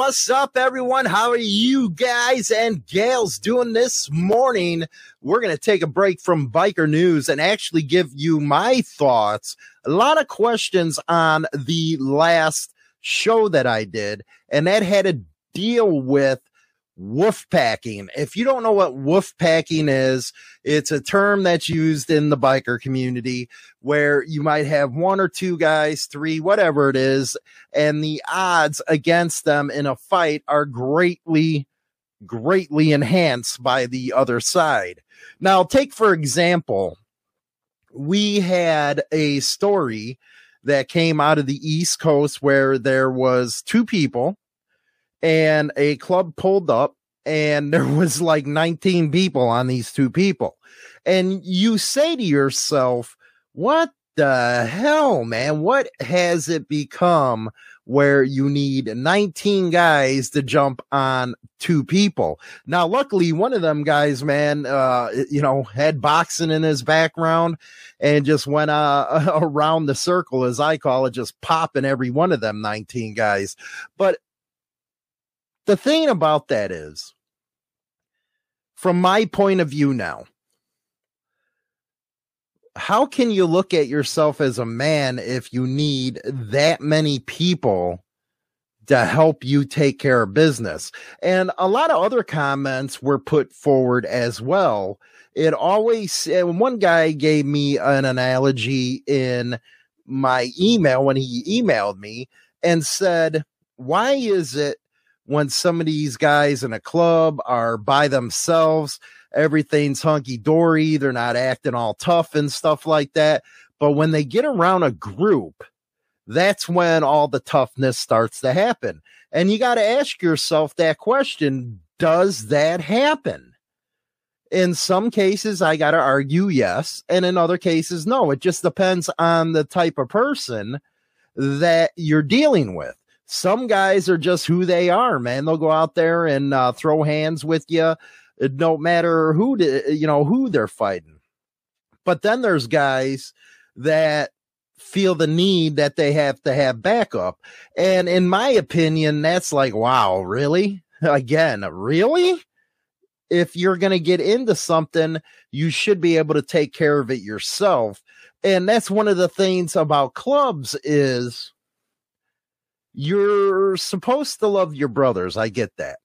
What's up, everyone? How are you guys and gals doing this morning? We're going to take a break from biker news and actually give you my thoughts. A lot of questions on the last show that I did, and that had to deal with wolf packing. If you don't know what wolf packing is, it's a term that's used in the biker community where you might have one or two guys, three, whatever it is, and the odds against them in a fight are greatly, greatly enhanced by the other side. Now, take for example, we had a story that came out of the East Coast where there was two people and a club pulled up and there was like 19 people on these two people. And you say to yourself, what the hell, man? What has it become where you need 19 guys to jump on two people? Now, luckily, one of them guys, man, uh, you know, had boxing in his background and just went uh, around the circle, as I call it, just popping every one of them 19 guys. But the thing about that is, from my point of view now, how can you look at yourself as a man if you need that many people to help you take care of business? And a lot of other comments were put forward as well. It always, one guy gave me an analogy in my email when he emailed me and said, Why is it when some of these guys in a club are by themselves. Everything's hunky dory. They're not acting all tough and stuff like that. But when they get around a group, that's when all the toughness starts to happen. And you got to ask yourself that question Does that happen? In some cases, I got to argue yes. And in other cases, no. It just depends on the type of person that you're dealing with some guys are just who they are, man. They'll go out there and uh, throw hands with you, no matter who to, you know who they're fighting. But then there's guys that feel the need that they have to have backup, and in my opinion, that's like, wow, really? Again, really? If you're going to get into something, you should be able to take care of it yourself. And that's one of the things about clubs is you're supposed to love your brothers. I get that.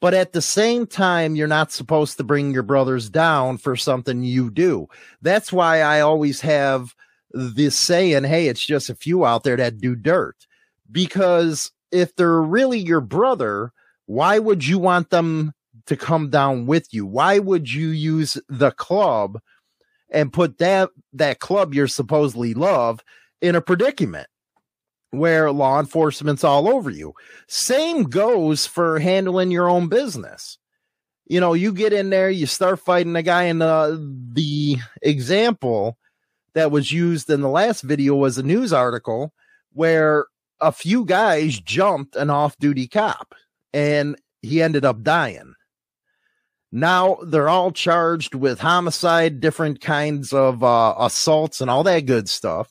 But at the same time, you're not supposed to bring your brothers down for something you do. That's why I always have this saying, hey, it's just a few out there that do dirt. Because if they're really your brother, why would you want them to come down with you? Why would you use the club and put that that club you're supposedly love in a predicament? Where law enforcement's all over you. Same goes for handling your own business. You know, you get in there, you start fighting a guy, and uh, the example that was used in the last video was a news article where a few guys jumped an off duty cop and he ended up dying. Now they're all charged with homicide, different kinds of uh, assaults, and all that good stuff.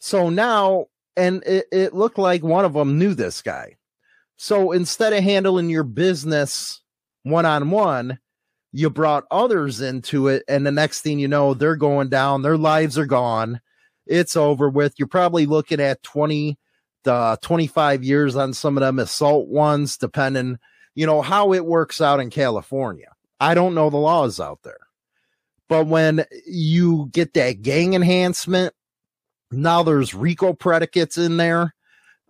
So now and it, it looked like one of them knew this guy. So instead of handling your business one on one, you brought others into it. And the next thing you know, they're going down, their lives are gone. It's over with. You're probably looking at 20 to 25 years on some of them assault ones, depending, you know, how it works out in California. I don't know the laws out there. But when you get that gang enhancement, now there's RICO predicates in there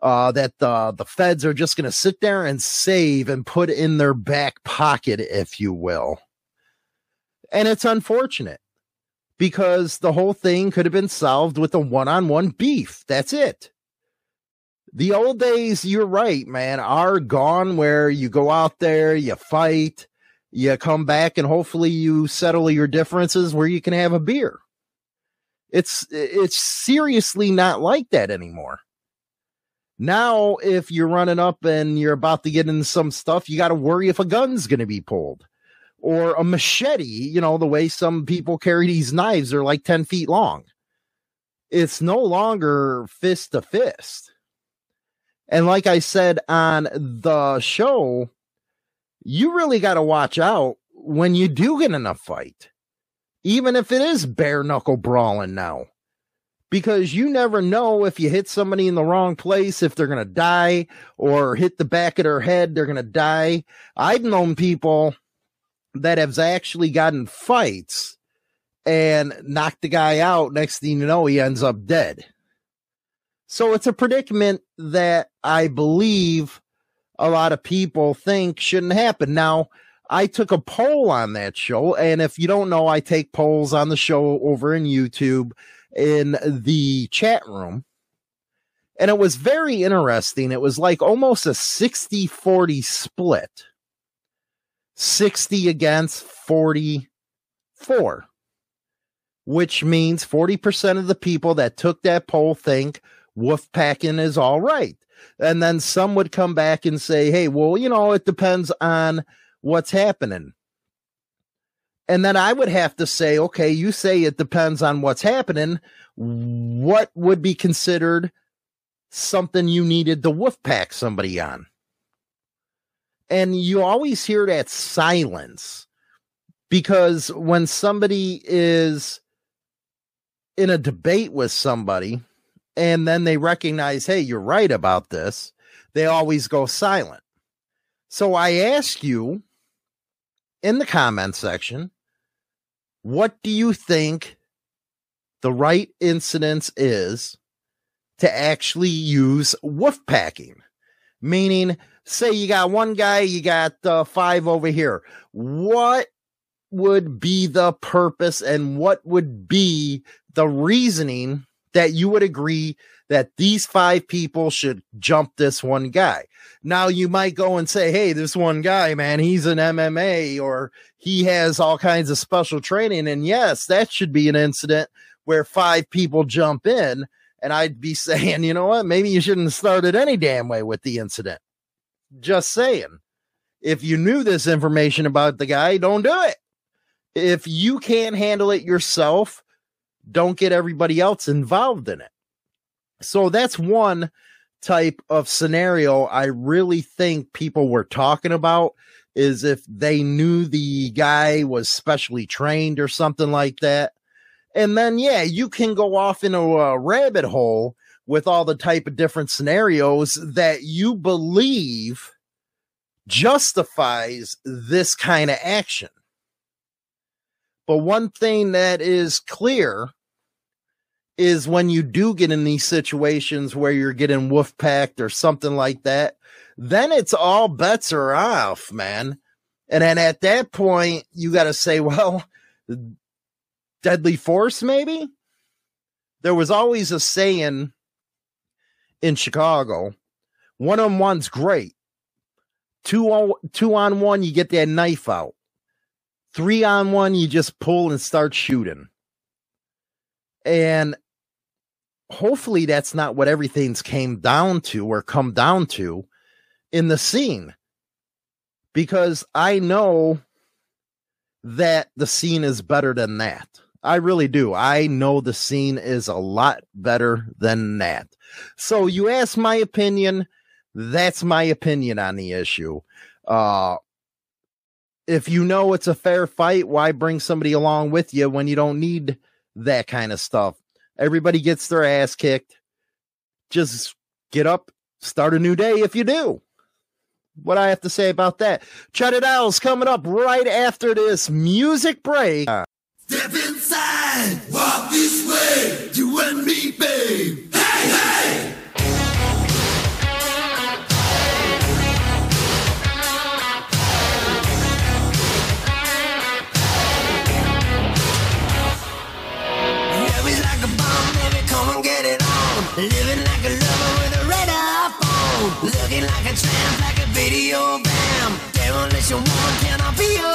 uh, that the the feds are just going to sit there and save and put in their back pocket, if you will. And it's unfortunate because the whole thing could have been solved with a one on one beef. That's it. The old days, you're right, man, are gone where you go out there, you fight, you come back, and hopefully you settle your differences where you can have a beer. It's it's seriously not like that anymore. Now, if you're running up and you're about to get in some stuff, you got to worry if a gun's going to be pulled or a machete. You know, the way some people carry these knives are like 10 feet long. It's no longer fist to fist. And like I said on the show, you really got to watch out when you do get in a fight, even if it is bare knuckle brawling now, because you never know if you hit somebody in the wrong place, if they're going to die or hit the back of their head, they're going to die. I've known people that have actually gotten fights and knocked the guy out. Next thing you know, he ends up dead. So it's a predicament that I believe a lot of people think shouldn't happen. Now, I took a poll on that show. And if you don't know, I take polls on the show over in YouTube in the chat room. And it was very interesting. It was like almost a 60 40 split 60 against 44, which means 40% of the people that took that poll think wolf packing is all right. And then some would come back and say, hey, well, you know, it depends on what's happening. And then I would have to say, okay, you say it depends on what's happening. What would be considered something you needed to wolf pack somebody on? And you always hear that silence because when somebody is in a debate with somebody and then they recognize, hey, you're right about this, they always go silent. So I ask you in the comment section, what do you think the right incidence is to actually use wolf packing? Meaning, say you got one guy, you got uh, five over here. What would be the purpose and what would be the reasoning that you would agree that these five people should jump this one guy. Now you might go and say, Hey, this one guy, man, he's an MMA or he has all kinds of special training. And yes, that should be an incident where five people jump in. And I'd be saying, you know what? Maybe you shouldn't have started any damn way with the incident. Just saying. If you knew this information about the guy, don't do it. If you can't handle it yourself, don't get everybody else involved in it. So that's one type of scenario I really think people were talking about is if they knew the guy was specially trained or something like that. And then, yeah, you can go off into a rabbit hole with all the type of different scenarios that you believe justifies this kind of action. But one thing that is clear is when you do get in these situations where you're getting wolf packed or something like that, then it's all bets are off, man. And then at that point, you got to say, well, deadly force, maybe? There was always a saying in Chicago one on one's great. Two on, two on one, you get that knife out. Three on one, you just pull and start shooting. And hopefully that's not what everything's came down to or come down to in the scene. Because I know that the scene is better than that. I really do. I know the scene is a lot better than that. So you ask my opinion. That's my opinion on the issue. Uh, if you know it's a fair fight, why bring somebody along with you when you don't need that kind of stuff? Everybody gets their ass kicked. Just get up, start a new day if you do. What I have to say about that. Chud It Owl's coming up right after this music break. Step inside, tramp, like a video bam. Demolition woman, can I be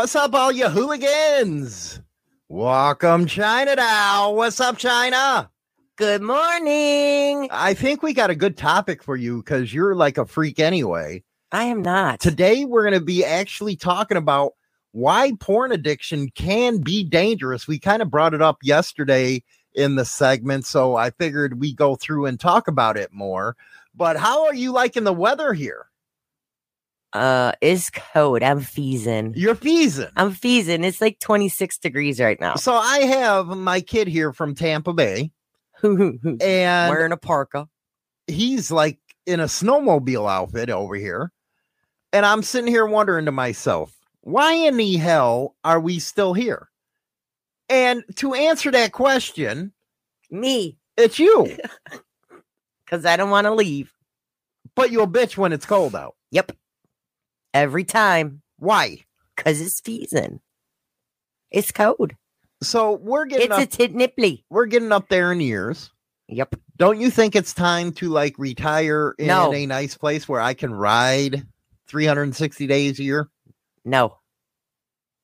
What's up, all you hooligans? Welcome, China Dow. What's up, China? Good morning. I think we got a good topic for you because you're like a freak anyway. I am not. Today, we're going to be actually talking about why porn addiction can be dangerous. We kind of brought it up yesterday in the segment, so I figured we go through and talk about it more. But how are you liking the weather here? Uh, it's cold. I'm feezing. You're feezing. I'm feezing. It's like 26 degrees right now. So I have my kid here from Tampa Bay, and Wearing a parka. he's like in a snowmobile outfit over here. And I'm sitting here wondering to myself, why in the hell are we still here? And to answer that question, Me, it's you, because I don't want to leave. but you'll bitch when it's cold out. Yep. Every time. Why? Because it's feezing. It's cold. So we're getting It's up, a tit nipply. we're getting up there in years. Yep. Don't you think it's time to like retire in No. a nice place where I can ride 360 days a year? No.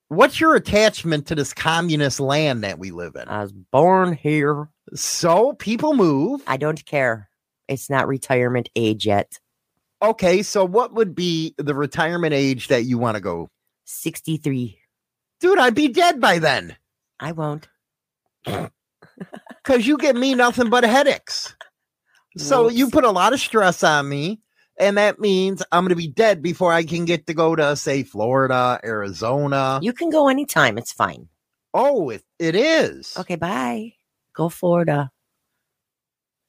What's your attachment to this communist land that we live in? I was born here. so people move. I don't care. It's not retirement age yet. Okay, so what would be the retirement age that you want to go? 63. Dude, I'd be dead by then. I won't. Cause you give me nothing but headaches. So you put a lot of stress on me, and that means I'm gonna be dead before I can get to go to say Florida, Arizona. You can go anytime. It's fine. oh, it, it is. Okay, bye. Go Florida.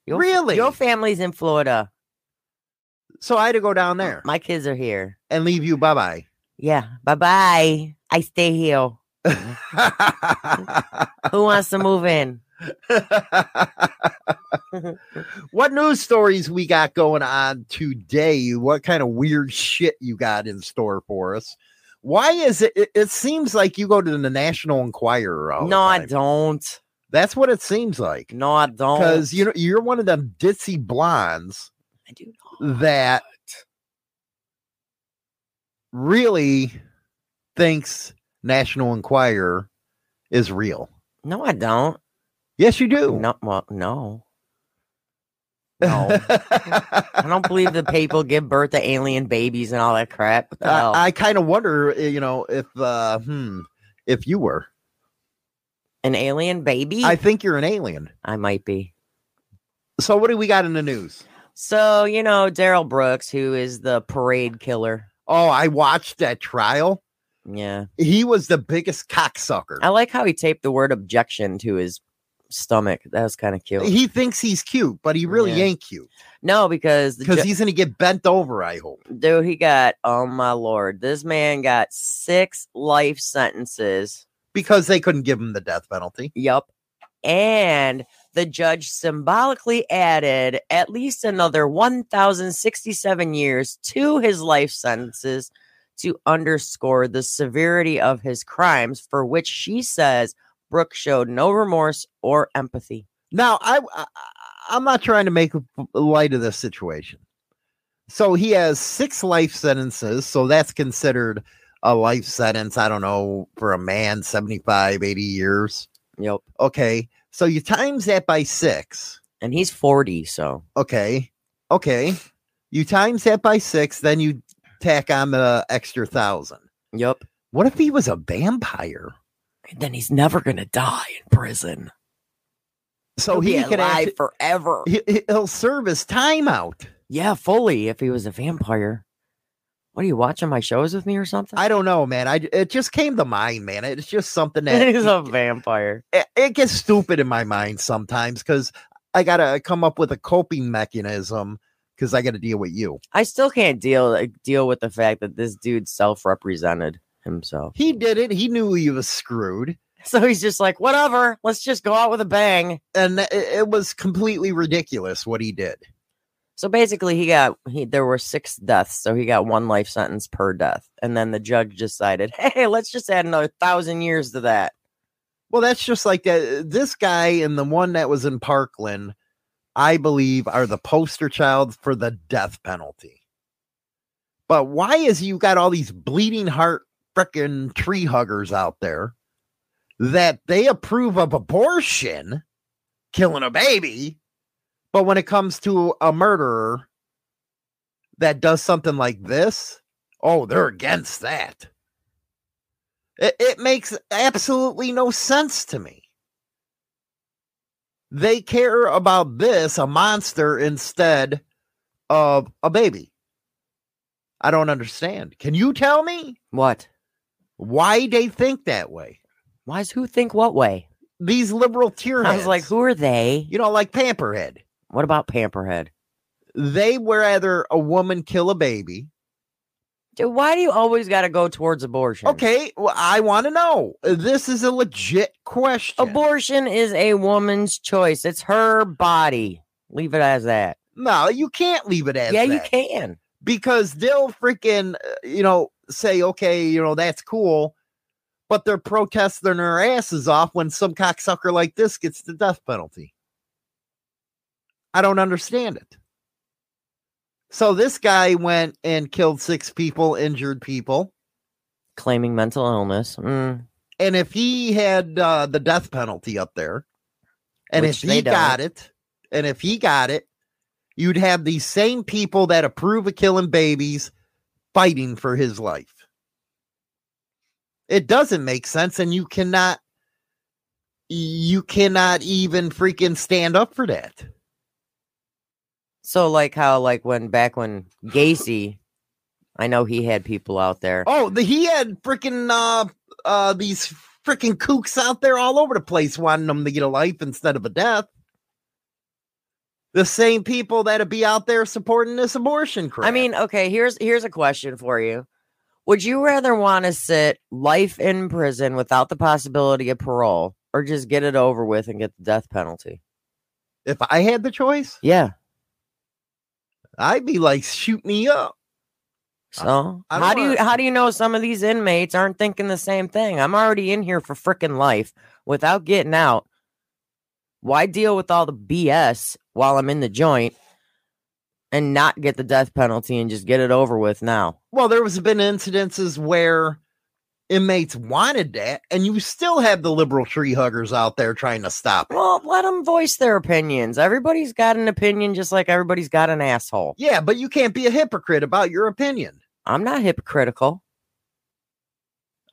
Your, Really? Your family's in Florida. So I had to go down uh, there My kids are here. and leave you bye bye. Yeah. Bye bye. I stay here. Who wants to move in? what news stories we got going on today? What kind of weird shit you got in store for us? Why is it? It, it seems like you go to the National Enquirer. No, I don't. That's what it seems like. No, I don't. Because you know you're one of them ditzy blondes I do. That really thinks National Enquirer is real. No, I don't. Yes, you do. No, well, no. No. I don't believe the people give birth to alien babies and all that crap. Hell? I, kind of wonder, uh, you know, if uh, hmm, if you were. An alien baby? I think you're an alien. I might be. So what do we got in the news? So, you know, Darrell Brooks, who is the parade killer. Oh, I watched that trial. Yeah. He was the biggest cocksucker. I like how he taped the word objection to his stomach. That was kind of cute. He thinks he's cute, but he really Yeah. ain't cute no, because because ju- he's gonna get bent over. I hope. dude, he got, oh my lord, this man got six life sentences. Because they couldn't give him the death penalty. Yup. And the judge symbolically added at least another 1,067 years to his life sentences to underscore the severity of his crimes, for which she says Brooke showed no remorse or empathy. Now, I, I I'm not trying to make light of this situation. So he has six life sentences. So that's considered a life sentence. I don't know for a man, 75, 80 years. Yep. Okay. So you times that by six. And he's 40, so Okay. Okay. You times that by six, then you tack on the extra thousand. yep. What if he was a vampire? And then he's never gonna die in prison. So He'll he can alive forever. he, he'll serve his time out. Yeah, fully if he was a vampire. What are you watching my shows with me or something? I don't know, man. I it just came to mind, man. It's just something that he's a vampire. it, it gets stupid in my mind sometimes because I gotta come up with a coping mechanism because I gotta deal with you. I still can't deal like, deal with the fact that this dude self-represented himself. He did it. He knew he was screwed, So he's just like, whatever, let's just go out with a bang. and it, it was completely ridiculous what he did. So basically, he got he there were six deaths, so he got one life sentence per death, and then the judge decided, hey, let's just add another thousand years to that. Well, that's just like that. Uh, this guy and the one that was in Parkland, I believe, are the poster child for the death penalty. But why is you got all these bleeding heart frickin' tree huggers out there that they approve of abortion, killing a baby, but when it comes to a murderer that does something like this, oh, they're against that. It, it makes absolutely no sense to me. They care about this, a monster, instead of a baby. I don't understand. Can you tell me What? why they think that way? Why does who think what way? These liberal tear I was like, who are they? You know, like Pamperhead. What about Pamperhead? They would rather a woman kill a baby. Dude, why do you always got to go towards abortion? Okay, well, I want to know. This is a legit question. Abortion is a woman's choice. It's her body. Leave it as that. no, you can't leave it as yeah, you can. because they'll freaking uh, you know say okay you know that's cool but they're protesting their asses off when some cocksucker like this gets the death penalty i don't understand it. So this guy went and killed six people injured people. Claiming mental illness. Mm, and if he had uh, the death penalty up there and Which if he got don't. it and if he got it you'd have these same people that approve of killing babies fighting for his life. It doesn't make sense and you cannot you cannot even freaking stand up for that So like how like when back when Gacy, I know he had people out there. oh the, he had freaking uh uh these freaking kooks out there all over the place wanting them to get a life instead of a death the same people that'd be out there supporting this abortion crap I mean, okay, here's here's a question for you. Would you rather want to sit life in prison without the possibility of parole or just get it over with and get the death penalty? if i had the choice Yeah. I'd be like shoot me up So I how don't you how do you know some of these inmates aren't thinking the same thing? I'm already in here for freaking life without getting out. Why deal with all the BS while I'm in the joint and not get the death penalty and just get it over with now? well there was been incidences where inmates wanted that and you still have the liberal tree huggers out there trying to stop it Well, let them voice their opinions. Everybody's got an opinion just like everybody's got an asshole. yeah but you can't be a hypocrite about your opinion I'm not hypocritical.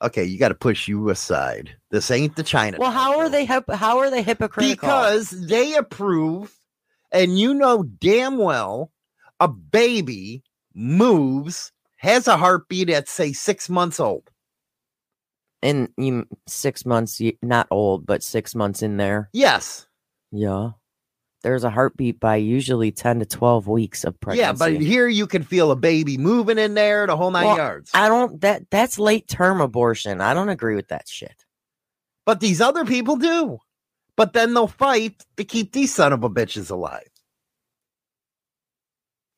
okay you got to push you aside this ain't the china Well, how are they hip- how are they hypocritical? because they approve and you know damn well a baby moves has a heartbeat at say six months old in you, 6 months not old, but 6 months in there. yes Yeah. There's a heartbeat by usually 10 to 12 weeks of pregnancy. yeah but here you can feel a baby moving in there the whole nine Well, yards I don't that that's late term abortion. I don't agree with that shit. but these other people do but then they'll fight to keep these son of a bitches alive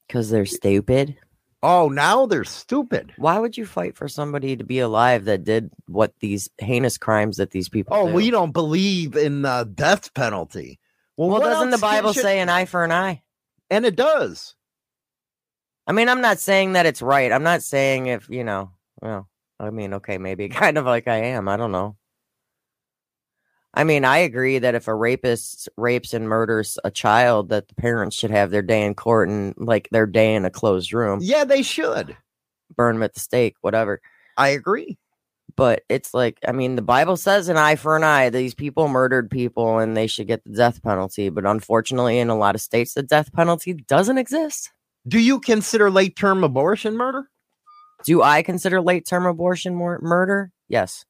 Cuz they're stupid. Oh now they're stupid Why would you fight for somebody to be alive that did what these heinous crimes that these people oh do? we don't believe in the death penalty well, Well, doesn't the Bible should- say an eye for an eye? and it does I mean, I'm not saying that it's right. I'm not saying if, you know, well, I mean, okay, maybe kind of like I am. I don't know. I mean, I agree that if a rapist rapes and murders a child, that the parents should have their day in court and like their day in a closed room, yeah they should burn them at the stake, whatever. i agree But it's like, I mean, the Bible says an eye for an eye. These people murdered people and they should get the death penalty. But unfortunately, in a lot of states, the death penalty doesn't exist. do you consider late term abortion murder Do I consider late term abortion mur- murder? Yes.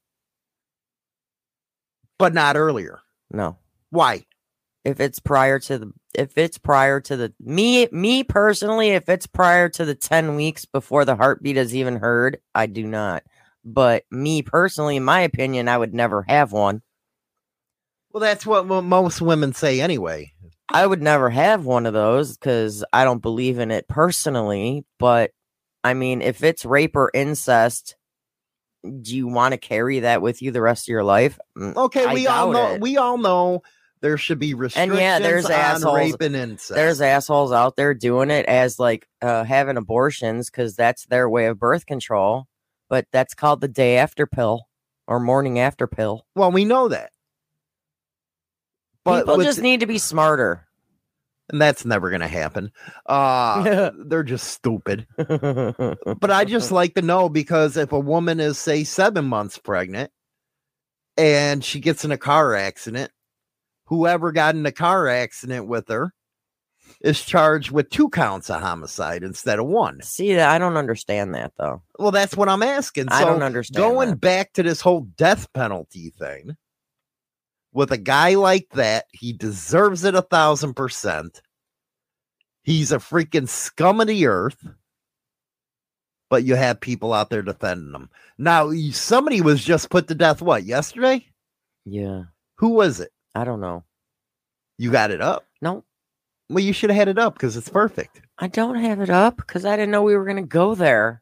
But not earlier No. why If it's prior to the if it's prior to the me me personally, if it's prior to the 10 weeks before the heartbeat is even heard, I do not. But me personally, in my opinion, I would never have one. well that's what most women say anyway I would never have one of those because I don't believe in it personally. But I mean, if it's rape or incest, do you want to carry that with you the rest of your life? Mm, okay I we all know it. we all know there should be restrictions and yeah, there's on assholes- rape and incest There's assholes out there doing it as like uh, having abortions because that's their way of birth control. but that's called the day after pill or morning after pill. Well, we know that. But People just need to be smarter. And that's never going to happen. Uh, they're just stupid. But I just like to know because if a woman is, say, seven months pregnant and she gets in a car accident, whoever got in a car accident with her is charged with two counts of homicide instead of one. See, I don't understand that though. Well, that's what I'm asking. I don't understand. going that. back to this whole death penalty thing with a guy like that, he deserves it a thousand percent. He's a freaking scum of the earth. But you have people out there defending him. Now, somebody was just put to death, what, yesterday? Yeah, Who was it? I don't know. You got it up? No, Well, you should have had it up because it's perfect. I don't have it up because I didn't know we were gonna go there.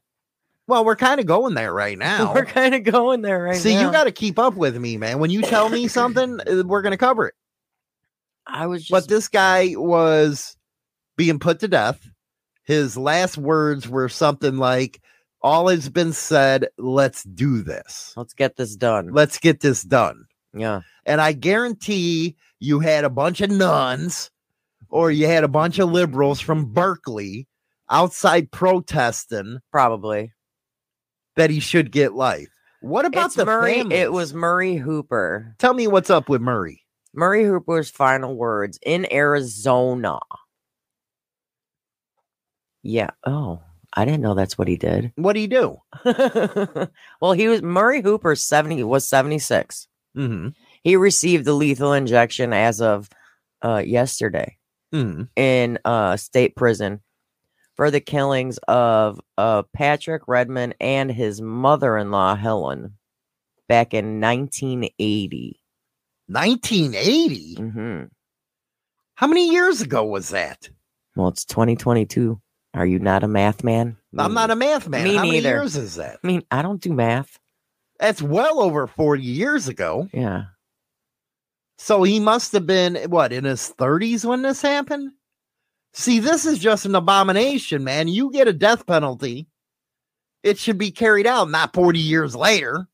Well, we're kind of going there right now. We're kind of going there right See, now. See, you got to keep up with me, man. When you tell me something, uh, we're going to cover it. I was just. but this guy was being put to death. His last words were something like, All has been said. Let's do this. let's get this done. Let's get this done. yeah, And I guarantee you had a bunch of nuns or you had a bunch of liberals from Berkeley outside protesting probably. That he should get life. What about It's the Murray. families? It was Murray Hooper. Tell me what's up with Murray. Murray Hooper's final words in Arizona. Yeah. Oh, I didn't know that's what he did. What do you do? well, he was Murray Hooper 70 was 76. Mm-hmm. He received the lethal injection as of uh yesterday Mm-hmm. in uh state prison for the killings of uh Patrick Redmond and his mother-in-law Helen back in 1980. 1980. hmm How many years ago was that? Well, it's 2022. Are you not a math man? I'm not a math man. Me How many neither. years is that? I mean, I don't do math. That's well over 40 years ago. Yeah. So he must have been what in his 30s when this happened? See, this is just an abomination, man. You get a death penalty. It should be carried out, not 40 years later.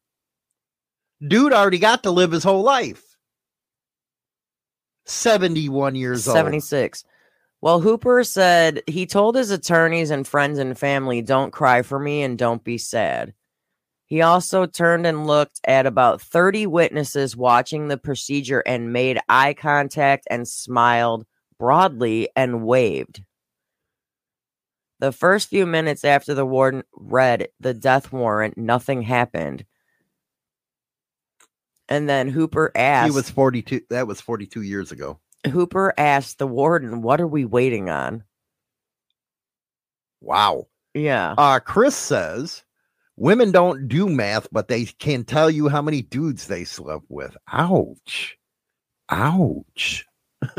Dude already got to live his whole life. 71 years old. 76. Well, Hooper said he told his attorneys and friends and family, don't cry for me and don't be sad. He also turned and looked at about 30 witnesses watching the procedure and made eye contact and smiled broadly and waved. The first few minutes after the warden read the death warrant, nothing happened. And then Hooper asked He was 42. That was 42 years ago. Hooper asked the warden, "What are we waiting on?" Wow. Yeah, Uh, Chris says women don't do math, but they can tell you how many dudes they slept with. Ouch. Ouch.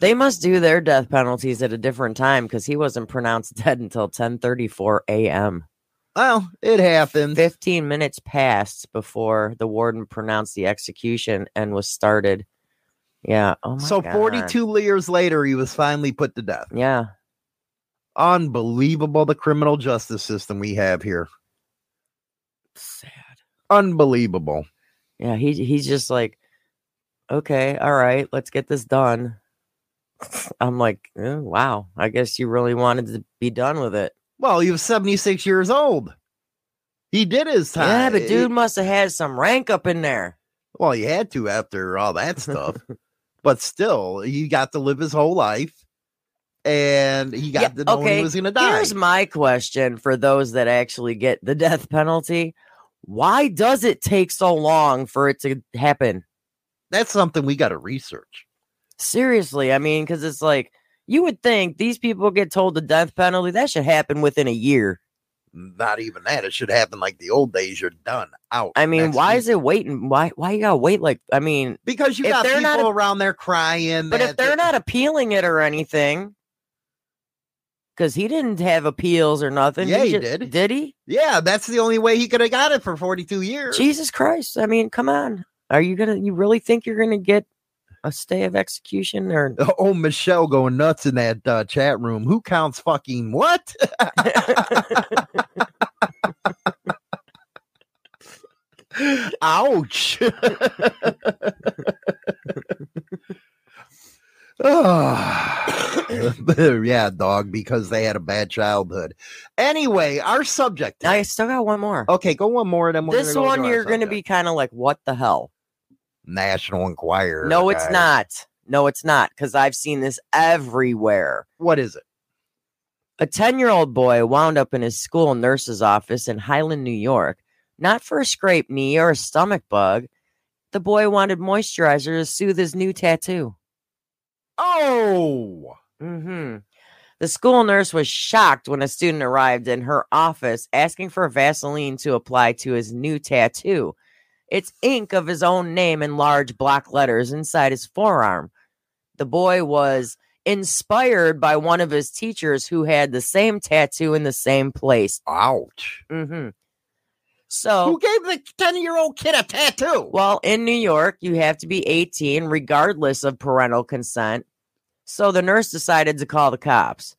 they must do their death penalties at a different time because he wasn't pronounced dead until 10:34 a.m. well, it happened. 15 minutes passed before the warden pronounced the execution and was started. Yeah. Oh my god. so God. 42 years later, he was finally put to death. Yeah. Unbelievable the criminal justice system we have here. Sad. Unbelievable. Yeah. He he's just like, okay, all right, let's get this done. I'm like, "Eh, wow. I guess you really wanted to be done with it. Well, he was 76 years old. He did his time. Yeah, but dude must have had some rank up in there. Well, he had to after all that stuff. but still, he got to live his whole life. And he got Yeah, to know okay, he was going to die. Here's my question for those that actually get the death penalty. Why does it take so long for it to happen? That's something we got to research. Seriously, I mean, because it's like you would think these people get told the death penalty, that should happen within a year. Not even that. It should happen like the old days. You're done. Out. I mean, why week. is it waiting? Why why you gotta wait like I mean, Because you got people not around there crying. but if they're not appealing it or anything, because he didn't have appeals or nothing. Yeah, he ju- did. Did he? yeah, that's the only way he could have got it for 42 years. Jesus Christ. I mean, come on. Are you gonna you really think you're gonna get a stay of execution or Oh, Michelle going nuts in that uh, chat room. Who counts fucking what? Ouch. Ah. yeah, dog, because they had a bad childhood. Anyway, our subject. I still got one more. Okay, go one more. Then we're this gonna go one you're going to be kind of like, what the hell? National Enquirer. No, it's not. No, it's not because I've seen this everywhere. What is it? A 10 year old boy wound up in his school nurse's office in Highland, New York, not for a scraped knee or a stomach bug. The boy wanted moisturizer to soothe his new tattoo. Oh, hmm The school nurse was shocked when a student arrived in her office asking for Vaseline to apply to his new tattoo. It's ink of his own name in large black letters inside his forearm. The boy was inspired by one of his teachers who had the same tattoo in the same place. ouch. hmm So, Who gave the 10 year old kid a tattoo? well, in New York, you have to be 18 regardless of parental consent. So the nurse decided to call the cops.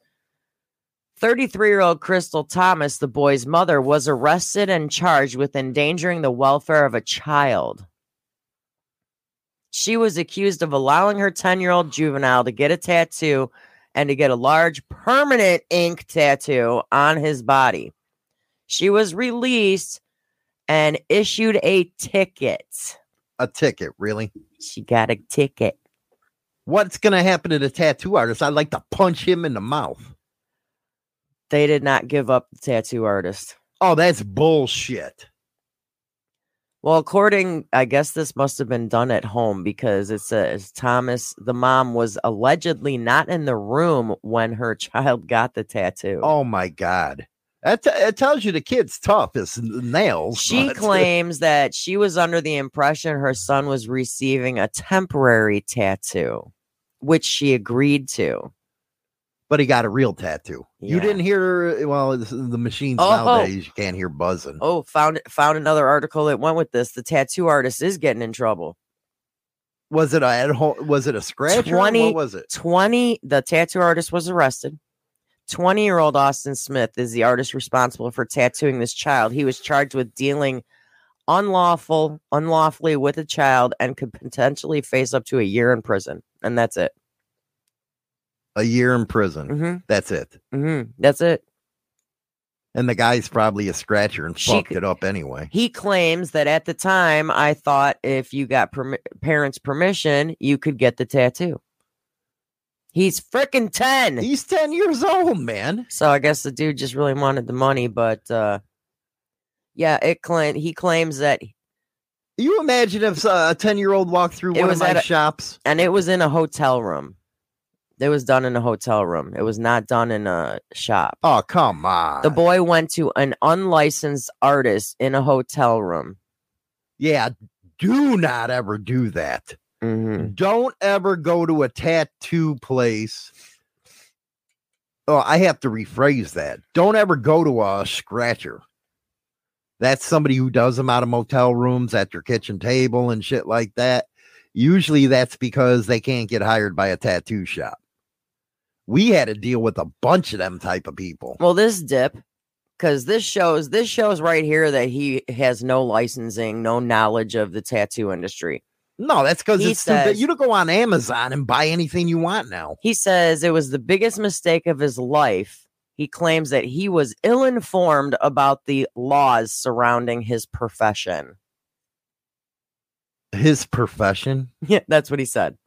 33 year old Crystal Thomas, the boy's mother, was arrested and charged with endangering the welfare of a child. She was accused of allowing her 10 year old juvenile to get a tattoo and to get a large permanent ink tattoo on his body. She was released and issued a ticket. a ticket, really? She got a ticket. What's going to happen to the tattoo artist? I'd like to punch him in the mouth. They did not give up the tattoo artist. Oh, that's bullshit. Well, according, I guess this must have been done at home because it says Thomas, the mom, was allegedly not in the room when her child got the tattoo. Oh, my God. That t- it tells you the kid's tough as nails. She but- claims that she was under the impression her son was receiving a temporary tattoo, which she agreed to. But he got a real tattoo. You didn't hear, uh, well, the machines oh, oh. nowadays, you can't hear buzzing. Oh, found found another article that went with this. The tattoo artist is getting in trouble. Was it a at home? Was it a scratch? 20 what was it? 20 the tattoo artist was arrested 20 year old austin smith is the artist responsible for tattooing this child he was charged with dealing unlawful unlawfully with a child and could potentially face up to a year in prison and that's it A year in prison. hmm That's it. hmm that's it And the guy's probably a scratcher and She fucked it up anyway. he claims that at the time i thought if you got parents permission you could get the tattoo he's freaking 10 He's 10 years old, man. So I guess the dude just really wanted the money, but uh yeah, it claim he claims that You imagine if uh, a 10 year old walked through It one of my a- shops? and it was in a hotel room. It was done in a hotel room. It was not done in a shop. Oh, come on. The boy went to an unlicensed artist in a hotel room. yeah, do not ever do that. hmm Don't ever go to a tattoo place. Oh, I have to rephrase that. Don't ever go to a scratcher. That's somebody who does them out of motel rooms at your kitchen table and shit like that. Usually that's because they can't get hired by a tattoo shop. We had to deal with a bunch of them type of people. Well, this dip, because this shows this shows right here that he has no licensing, no knowledge of the tattoo industry. No, that's because it's stupid. says- You don't go on Amazon and buy anything you want now. He says it was the biggest mistake of his life. He claims that he was ill informed about the laws surrounding his profession. His profession. Yeah, that's what he said.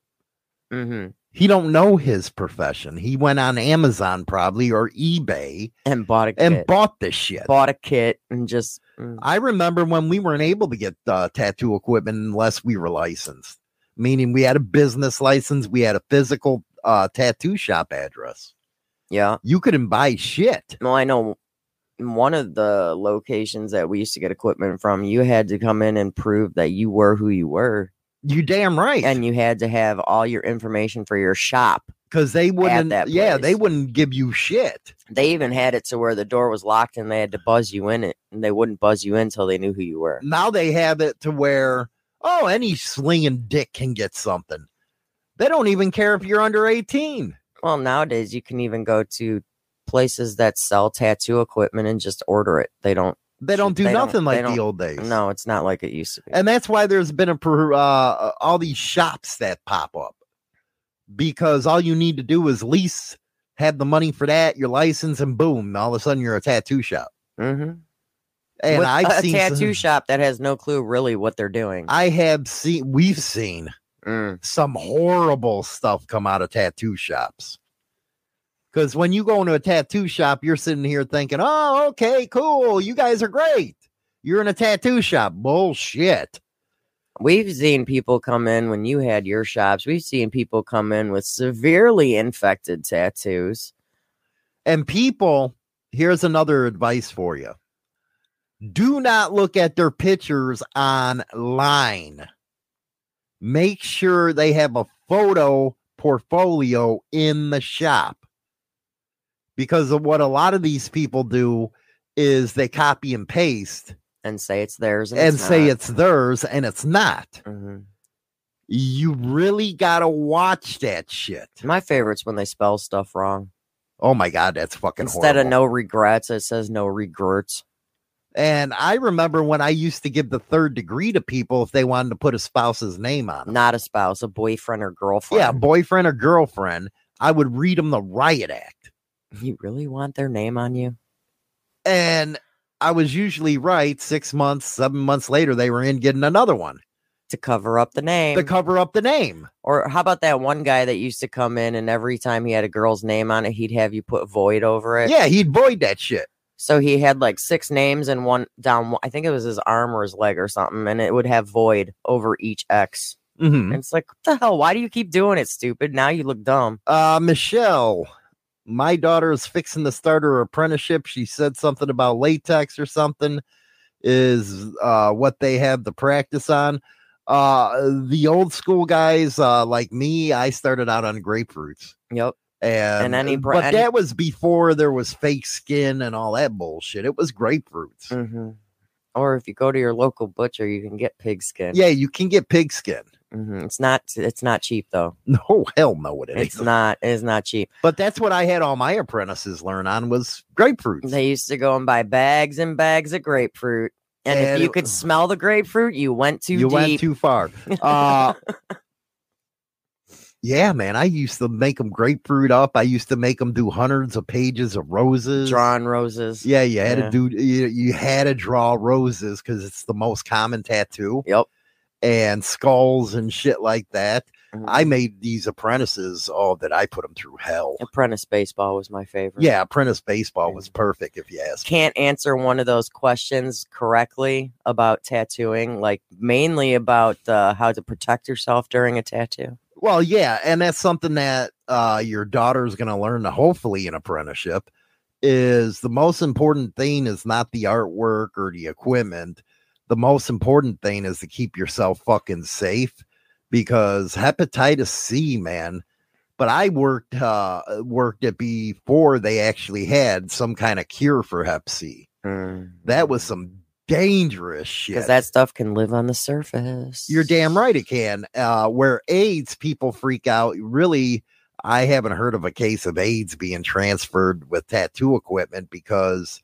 hmm he don't know his profession. He went on Amazon probably or eBay And bought a and kit. bought this shit. bought a kit and just mm. I remember when we weren't able to get uh, tattoo equipment unless we were licensed, meaning we had a business license, we had a physical uh, tattoo shop address. yeah. You couldn't buy shit. Well, I know one of the locations that we used to get equipment from, you had to come in and prove that you were who you were, You damn right. and you had to have all your information for your shop. because they wouldn't, that yeah, they wouldn't give you shit. They even had it to where the door was locked and they had to buzz you in it, and they wouldn't buzz you in until they knew who you were. Now they have it to where, oh, any slinging dick can get something. They don't even care if you're under 18. Well, nowadays you can even go to places that sell tattoo equipment and just order it. They don't. They don't do They don't- nothing like don't- the old days. No, it's not like it used to be. And that's why there's been a per- uh, all these shops that pop up because all you need to do is lease, have the money for that, your license, and boom, all of a sudden you're a tattoo shop. Mm-hmm. And With I've a seen tattoo some- shop that has no clue really what they're doing. I have seen, we've seen Mm. some horrible stuff come out of tattoo shops. Because when you go into a tattoo shop, you're sitting here thinking, oh, okay, cool. You guys are great. You're in a tattoo shop. Bullshit. We've seen people come in when you had your shops. We've seen people come in with severely infected tattoos. And people, here's another advice for you do not look at their pictures online. Make sure they have a photo portfolio in the shop. Because of what a lot of these people do is they copy and paste and say it's theirs and, and it's say not. it's theirs and it's not. Mhm. You really got to watch that shit. My favorite's when they spell stuff wrong. Oh my God, that's fucking Instead horrible. of no regrets, it says no regrets. And I remember when I used to give the third degree to people if they wanted to put a spouse's name on it. Not a spouse, a boyfriend or girlfriend. Yeah, boyfriend or girlfriend. I would read them the riot act. You really want their name on you? And I was usually right. Six months, seven months later, they were in getting another one To cover up the name. to cover up the name. or how about that one guy that used to come in and every time he had a girl's name on it, he'd have you put void over it. Yeah, he'd void that shit. So he had like six names and one down. I think it was his arm or his leg or something, and it would have void over each X. Mhm. And it's like, what the hell? Why do you keep doing it, stupid? Now you look dumb. Uh, Michelle, my daughter is fixing to start her apprenticeship. She said something about latex or something is uh, what they have to practice on. Uh, the old school guys, uh, like me, I started out on grapefruits. Yep. And, any br- but any- that was before there was fake skin and all that bullshit. It was grapefruits. hmm Or if you go to your local butcher, you can get pig skin. Yeah, you can get pig skin. Hmm It's not. It's not cheap though. No, hell no, it It's not. It is not cheap. But that's what I had all my apprentices learn on was grapefruit. They used to go and buy bags and bags of grapefruit. And, if you it- could smell the grapefruit, you went too you deep. went too far. Uh, yeah, man. I used to make them grapefruit up. I used to make them do hundreds of pages of roses. Drawn roses. Yeah, you had Yeah. to do. You, you had to draw roses because it's the most common tattoo. Yep. And skulls and shit like that. Mhm. I made these apprentices. Oh, that I put them through hell. Apprentice baseball was my favorite. Yeah, apprentice baseball was perfect if you ask. Can't answer one of those questions correctly about tattooing, like mainly about uh, how to protect yourself during a tattoo. Well, yeah, and that's something that uh, your is going to learn, hopefully, in apprenticeship. Is the most important thing is not the artwork or the equipment. The most important thing is to keep yourself fucking safe because hepatitis C, man. But I worked uh, worked it before they actually had some kind of cure for Hep C. That was some dangerous shit. because that stuff can live on the surface. You're damn right it can. Uh, where AIDS people freak out, really, I haven't heard of a case of AIDS being transferred with tattoo equipment because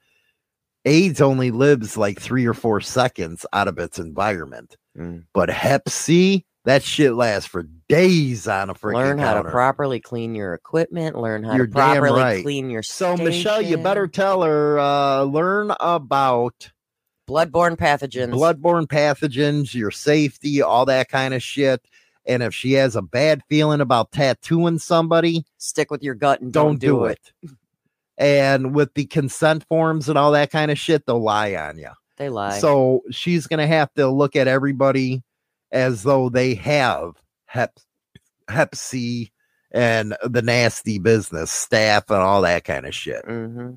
AIDS only lives like three or four seconds out of its environment. Mm. But Hep C, that shit lasts for days on a freaking learn how to properly clean your equipment. Learn how You're to properly right. clean your. so Michelle, you better tell her uh, learn about bloodborne pathogens. bloodborne pathogens, your safety, all that kind of shit. And if she has a bad feeling about tattooing somebody, Stick with your gut and don't, do, it. And with the consent forms and all that kind of shit, they'll lie on you. They lie. So she's going to have to look at everybody as though they have hep, hep C and the nasty business staph and all that kind of shit. hmm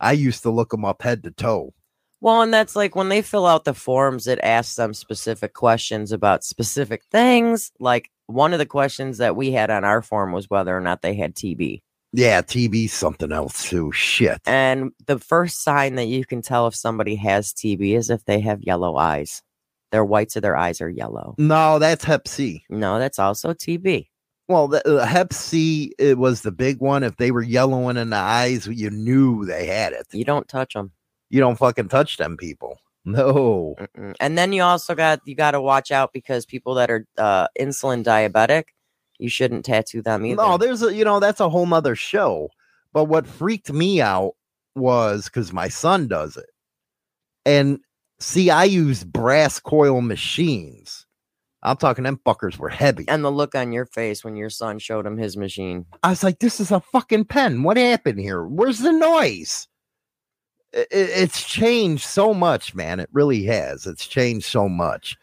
I used to look them up head to toe. Well, and that's like when they fill out the forms, it asks them specific questions about specific things. Like one of the questions that we had on our form was whether or not they had TB. Yeah, TV's something else too. Shit. And the first sign that you can tell if somebody has TB is if they have yellow eyes. Their whites of their eyes are yellow. No, that's Hep C. No, that's also TB. Well, the, uh, Hep C it was the big one. If they were yellowing in the eyes, you knew they had it. You don't touch them. You don't fucking touch them people. No. And then you also got you got to watch out because people that are uh, insulin diabetic, you shouldn't tattoo them either. No, there's a you know that's a whole nother show. But what freaked me out was because my son does it, and see, I use brass coil machines. I'm talking them fuckers were heavy. and the look on your face when your son showed him his machine. I was like, this is a fucking pen. What happened here? Where's the noise? It's changed so much, man. It really has. It's changed so much.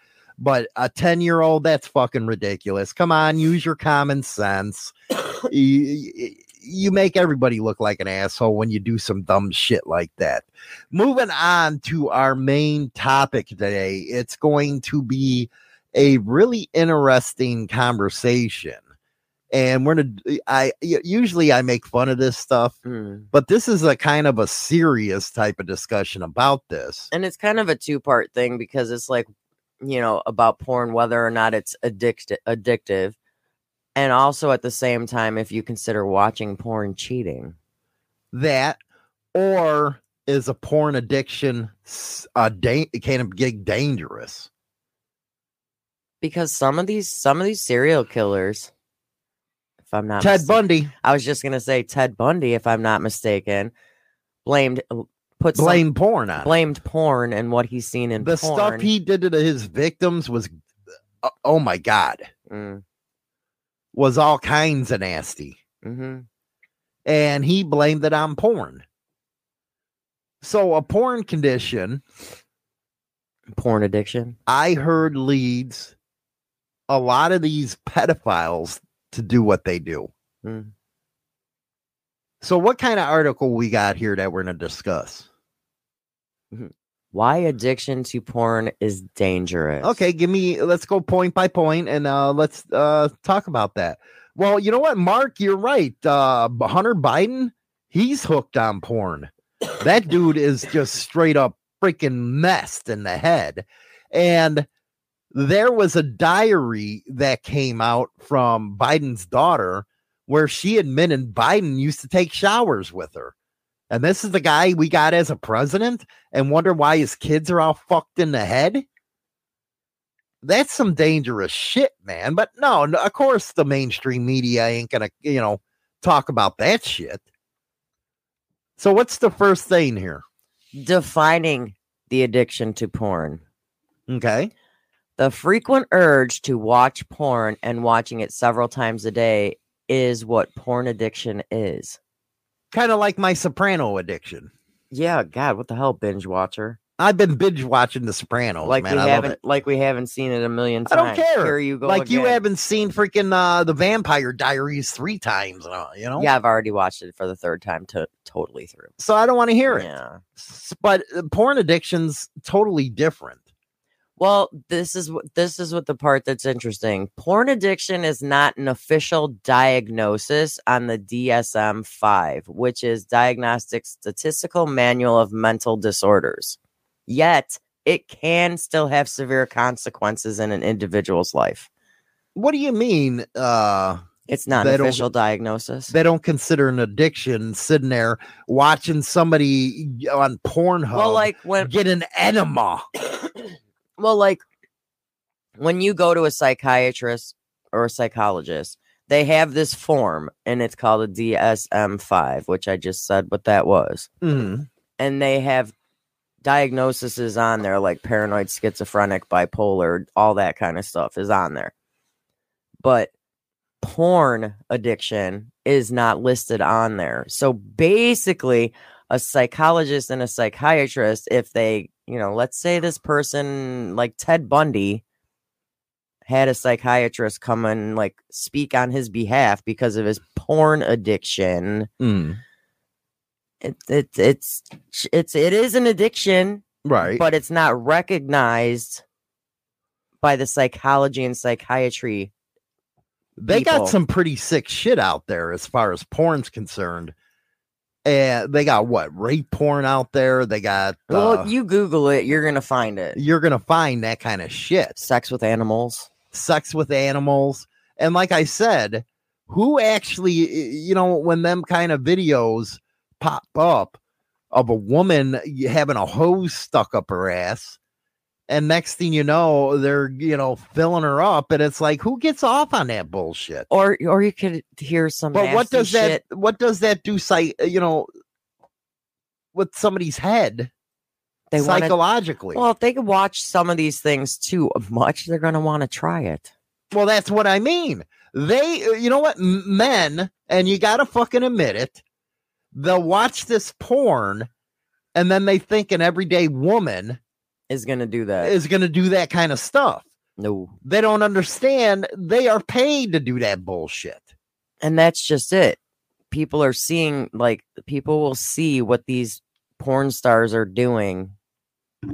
But a 10 year old, that's fucking ridiculous. Come on, use your common sense. you, you make everybody look like an asshole when you do some dumb shit like that. Moving on to our main topic today, it's going to be a really interesting conversation and we're gonna i usually i make fun of this stuff Mm. but this is a kind of a serious type of discussion about this And it's kind of a two part thing because it's like, you know, about porn, whether or not it's addict- addictive. And also at the same time, if you consider watching porn cheating. that or is a porn addiction a da- can get dangerous Because some of these some of these serial killers, if I'm not ted mista- bundy I was just gonna say Ted Bundy, if I'm not mistaken, blamed put some- blame porn on it. blamed porn and what he's seen in the porn. stuff he did to his victims was uh, oh my god Mm, was all kinds of nasty mhm. and he blamed it on porn so a porn condition porn addiction. I heard leads a lot of these pedophiles to do what they do. Mm. So, what kind of article we got here that we're going to discuss? Why addiction to porn is dangerous. Okay, give me. Let's go point by point, and uh, let's uh, talk about that. Well, you know what, Mark, you're right. Uh, Hunter Biden, he's hooked on porn. That dude is just straight up freaking messed in the head, and there was a diary that came out from Biden's daughter where she admitted Biden used to take showers with her. And this is the guy we got as a president and wonder why his kids are all fucked in the head. That's some dangerous shit, man. But no, of course the mainstream media ain't gonna, you know, talk about that shit. So what's the first thing here? Defining the addiction to porn. Okay. The frequent urge to watch porn and watching it several times a day is what porn addiction is. Kind of like my soprano addiction. Yeah, God, what the hell, binge watcher? I've been binge watching The Sopranos, like man. we I haven't, like we haven't seen it a million times. I don't care. Here you go. Like you haven't seen freaking uh, the Vampire Diaries three times, uh, you know. Yeah, I've already watched it for the third time to totally through. So I don't want to hear it. Yeah. But uh, porn addiction's totally different. Well, this is what this is what the part that's interesting. Porn addiction is not an official diagnosis on the DSM-5, which is Diagnostic Statistical Manual of Mental Disorders. Yet, it can still have severe consequences in an individual's life. What do you mean? Uh, It's not an official diagnosis. they don't consider an addiction sitting there watching somebody on Pornhub well, like when get an enema. well, like when you go to a psychiatrist or a psychologist, they have this form and it's called a DSM 5, which I just said what that was. Mhm. And they have diagnoses on there like paranoid, schizophrenic, bipolar, all that kind of stuff is on there. But porn addiction is not listed on there. So basically, a psychologist and a psychiatrist, if they, you know, let's say this person like Ted Bundy had a psychiatrist come and like speak on his behalf because of his porn addiction. Mm. It, it it's it's it is an addiction, Right. but it's not recognized by the psychology and psychiatry. they people. got some pretty sick shit out there as far as porn's concerned. And they got what rape porn out there. They got uh, Well, you Google it, you're gonna find it. you're gonna find that kind of shit. Sex with animals. sex with animals. And like I said, who actually, you know, when them kind of videos pop up of a woman having a hose stuck up her ass, and next thing you know, they're, you know, filling her up, and it's like, who gets off on that bullshit? Or or you could hear some. But what does that, what does that do, psych, you know, with somebody's head they to? psychologically? Well, if they could watch some of these things too much, they're gonna want to try it. Well, that's what I mean. They, uh, you know what, men, and you got to fucking admit it, they'll watch this porn and then they think an everyday woman Is gonna do that. is going to do that kind of stuff. no, They don't understand they are paid to do that bullshit. and that's just it. People are seeing like people will see what these porn stars are doing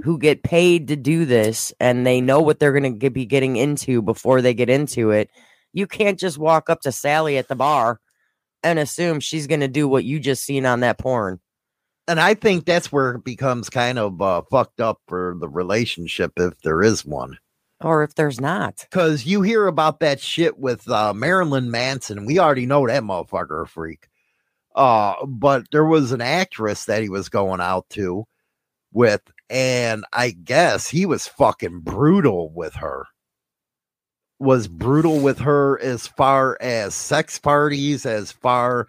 who get paid to do this and they know what they're going to be getting into before they get into it. You can't just walk up to Sally at the bar and assume she's going to do what you just seen on that porn. And I think that's where it becomes kind of uh, fucked up for the relationship if there is one. Or if there's not. because you hear about that shit with uh, Marilyn Manson. We already know that motherfucker a freak. Uh, but there was an actress that he was going out to with, and I guess he was fucking brutal with her. Was brutal with her as far as sex parties, as far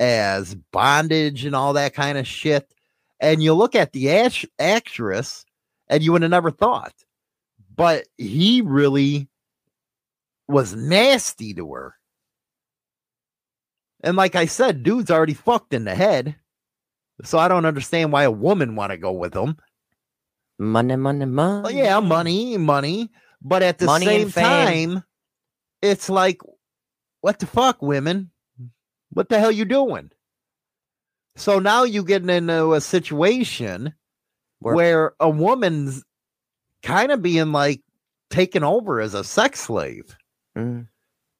as bondage and all that kind of shit. And you look at the act- actress, and you would have never thought but he really was nasty to her. And like I said, dude's already fucked in the head. So I don't understand why a woman want to go with him. Money, money, money. Well, yeah, money, money, but at the Money same time, it's like, what the fuck, women? What the hell you doing? So now you getting into a situation Where- where a woman's kind of being like taken over as a sex slave Mm.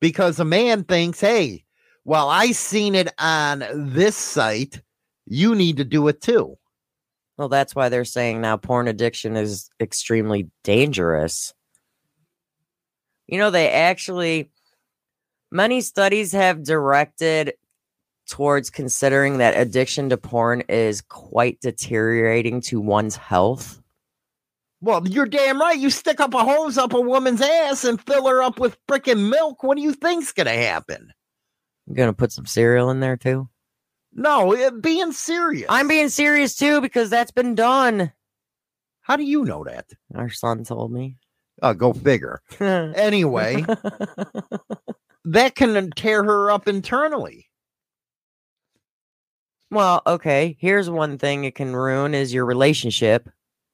because a man thinks, hey, well, I seen it on this site. You need to do it too. Well, that's why they're saying now porn addiction is extremely dangerous. You know, they actually, many studies have directed towards considering that addiction to porn is quite deteriorating to one's health. Well, you're damn right. You stick up a hose up a woman's ass and fill her up with frickin' milk. What do you think's gonna happen? I'm going to put some cereal in there too. No, it, being serious. I'm being serious too because that's been done. How do you know that? Our son told me. Uh, go figure. Anyway, that can tear her up internally. Well, okay. Here's one thing it can ruin is your relationship.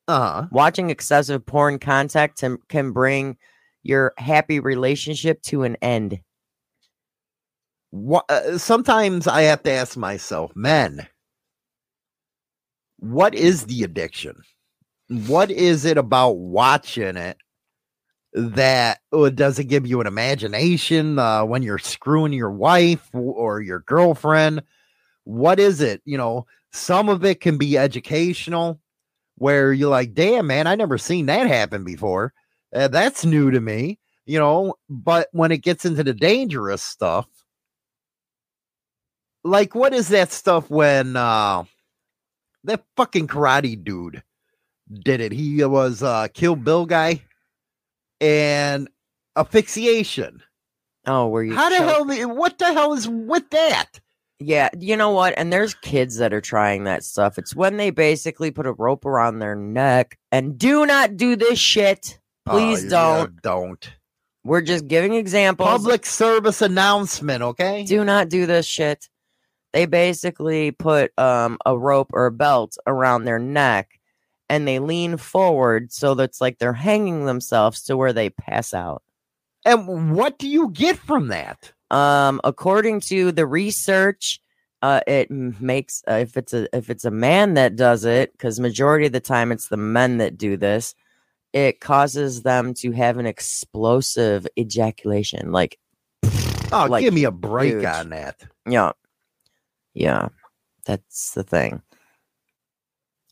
Uh huh. Watching excessive porn contact can, can bring your happy relationship to an end. What, uh, sometimes I have to ask myself, men, what is the addiction? What is it about watching it that uh, does it give you an imagination uh, when you're screwing your wife or your girlfriend? What is it? You know, some of it can be educational, where you're like, damn, man, I never seen that happen before. Uh, that's new to me, you know. But when it gets into the dangerous stuff, like what is that stuff when uh that fucking karate dude did it? He was uh Kill Bill guy and asphyxiation. Oh, where you How the hell? What the hell is with that? Yeah, you know what? And there's kids that are trying that stuff. It's when they basically put a rope around their neck and do not do this shit. Please Oh, don't. don't. We're just giving examples. Public service announcement, okay? do not do this shit. They basically put um, a rope or a belt around their neck and they lean forward so that's like they're hanging themselves to where they pass out. And what do you get from that? Um, according to the research, uh, it makes uh, if it's a if it's a man that does it, because majority of the time it's the men that do this, it causes them to have an explosive ejaculation. Like, Oh, Like, give me a break huge. on that. yeah, yeah. That's the thing.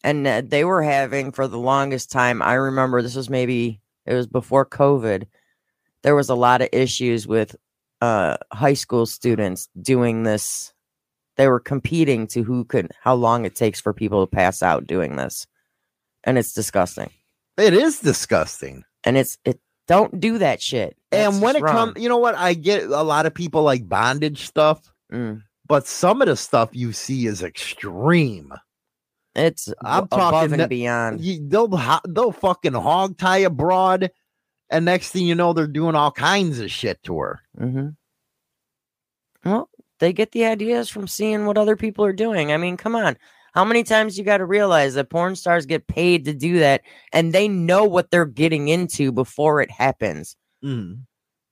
And uh, they were having for the longest time. I remember this was maybe it was before COVID. There was a lot of issues with uh, high school students doing this. They were competing to who could, how long it takes for people to pass out doing this, and it's disgusting. It is disgusting. And it's it. Don't do that shit. That's and when it comes, you know what? I get a lot of people like bondage stuff, Mm. but some of the stuff you see is extreme. it's I'm above talking and beyond. You, they'll they'll fucking hog tie abroad, and next thing you know, they're doing all kinds of shit to her. Mm-hmm. Well, they get the ideas from seeing what other people are doing. I mean, come on. How many times you got to realize that porn stars get paid to do that and they know what they're getting into before it happens? Mm.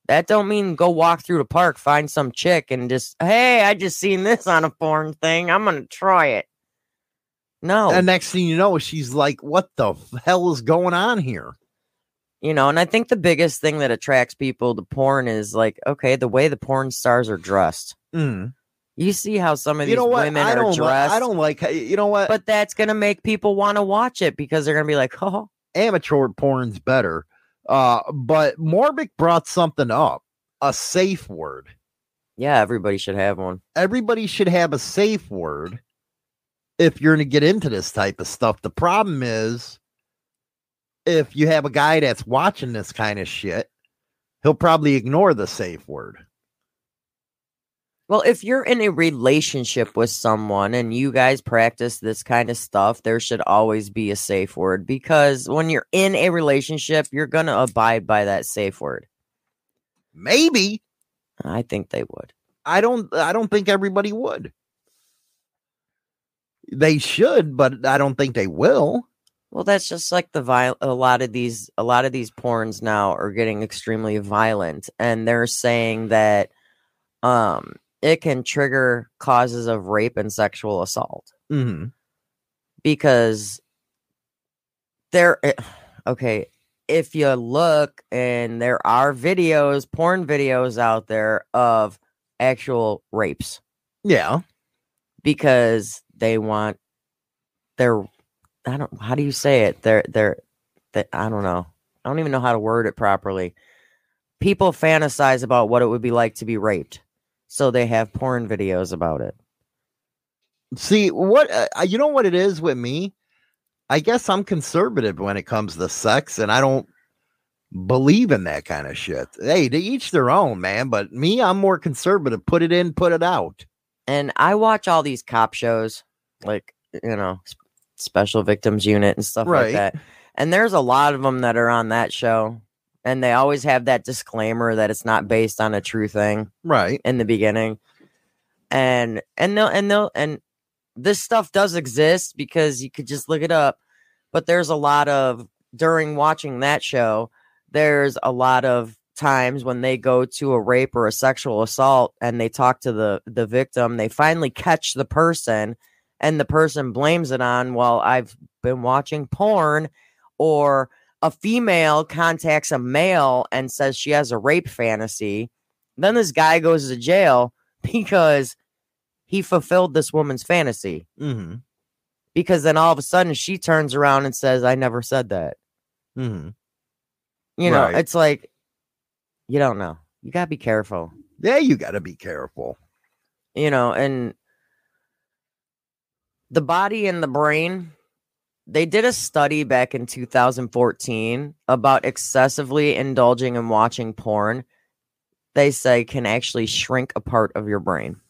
That don't mean go walk through the park, find some chick and just, hey, I just seen this on a porn thing. I'm going to try it. No. And next thing you know, she's like, "What the hell is going on here?" You know, and I think the biggest thing that attracts people to porn is like, okay, the way the porn stars are dressed. Mm. You see how some of these You know what? women I are don't. Li- dressed. I don't like. You know what? but that's gonna make people want to watch it because they're gonna be like, oh, amateur porn's better. Uh, but Morbic brought something up. A safe word. yeah, everybody should have one. everybody should have a safe word if you're going to get into this type of stuff. The problem is if you have a guy that's watching this kind of shit, he'll probably ignore the safe word. Well, if you're in a relationship with someone and you guys practice this kind of stuff, there should always be a safe word because when you're in a relationship, you're gonna abide by that safe word. Maybe I think they would. I don't I don't think everybody would. They should, but I don't think they will. Well, that's just like the viol- a lot of these a lot of these porns now are getting extremely violent and they're saying that um it can trigger causes of rape and sexual assault. Hmm because there eh, okay, if you look and there are videos, porn videos out there of actual rapes. Yeah. because they want their I don't how do you say it? They're they're they, I don't know. I don't even know how to word it properly. People fantasize about what it would be like to be raped. So they have porn videos about it. See what uh, you know what it is with me. I guess I'm conservative when it comes to sex, and I don't believe in that kind of shit. Hey, to each their own, man. But me, I'm more conservative. Put it in, put it out. And I watch all these cop shows like, you know, Special Victims Unit and stuff Right. like that. And there's a lot of them that are on that show and they always have that disclaimer that it's not based on a true thing. Right. in the beginning and and they'll and they'll and this stuff does exist because you could just look it up but there's a lot of during watching that show there's a lot of times when they go to a rape or a sexual assault and they talk to the the victim they finally catch the person and the person blames it on well i've been watching porn or a female contacts a male and says she has a rape fantasy then this guy goes to jail because he fulfilled this woman's fantasy. Mm-hmm. Because then all of a sudden she turns around and says, I never said that. Mm-hmm. You know, Right. it's like, you don't know. You got to be careful, Yeah, you got to be careful. you know, and the body and the brain. They did a study back in 2014 about excessively indulging and watching porn. They say can actually shrink a part of your brain.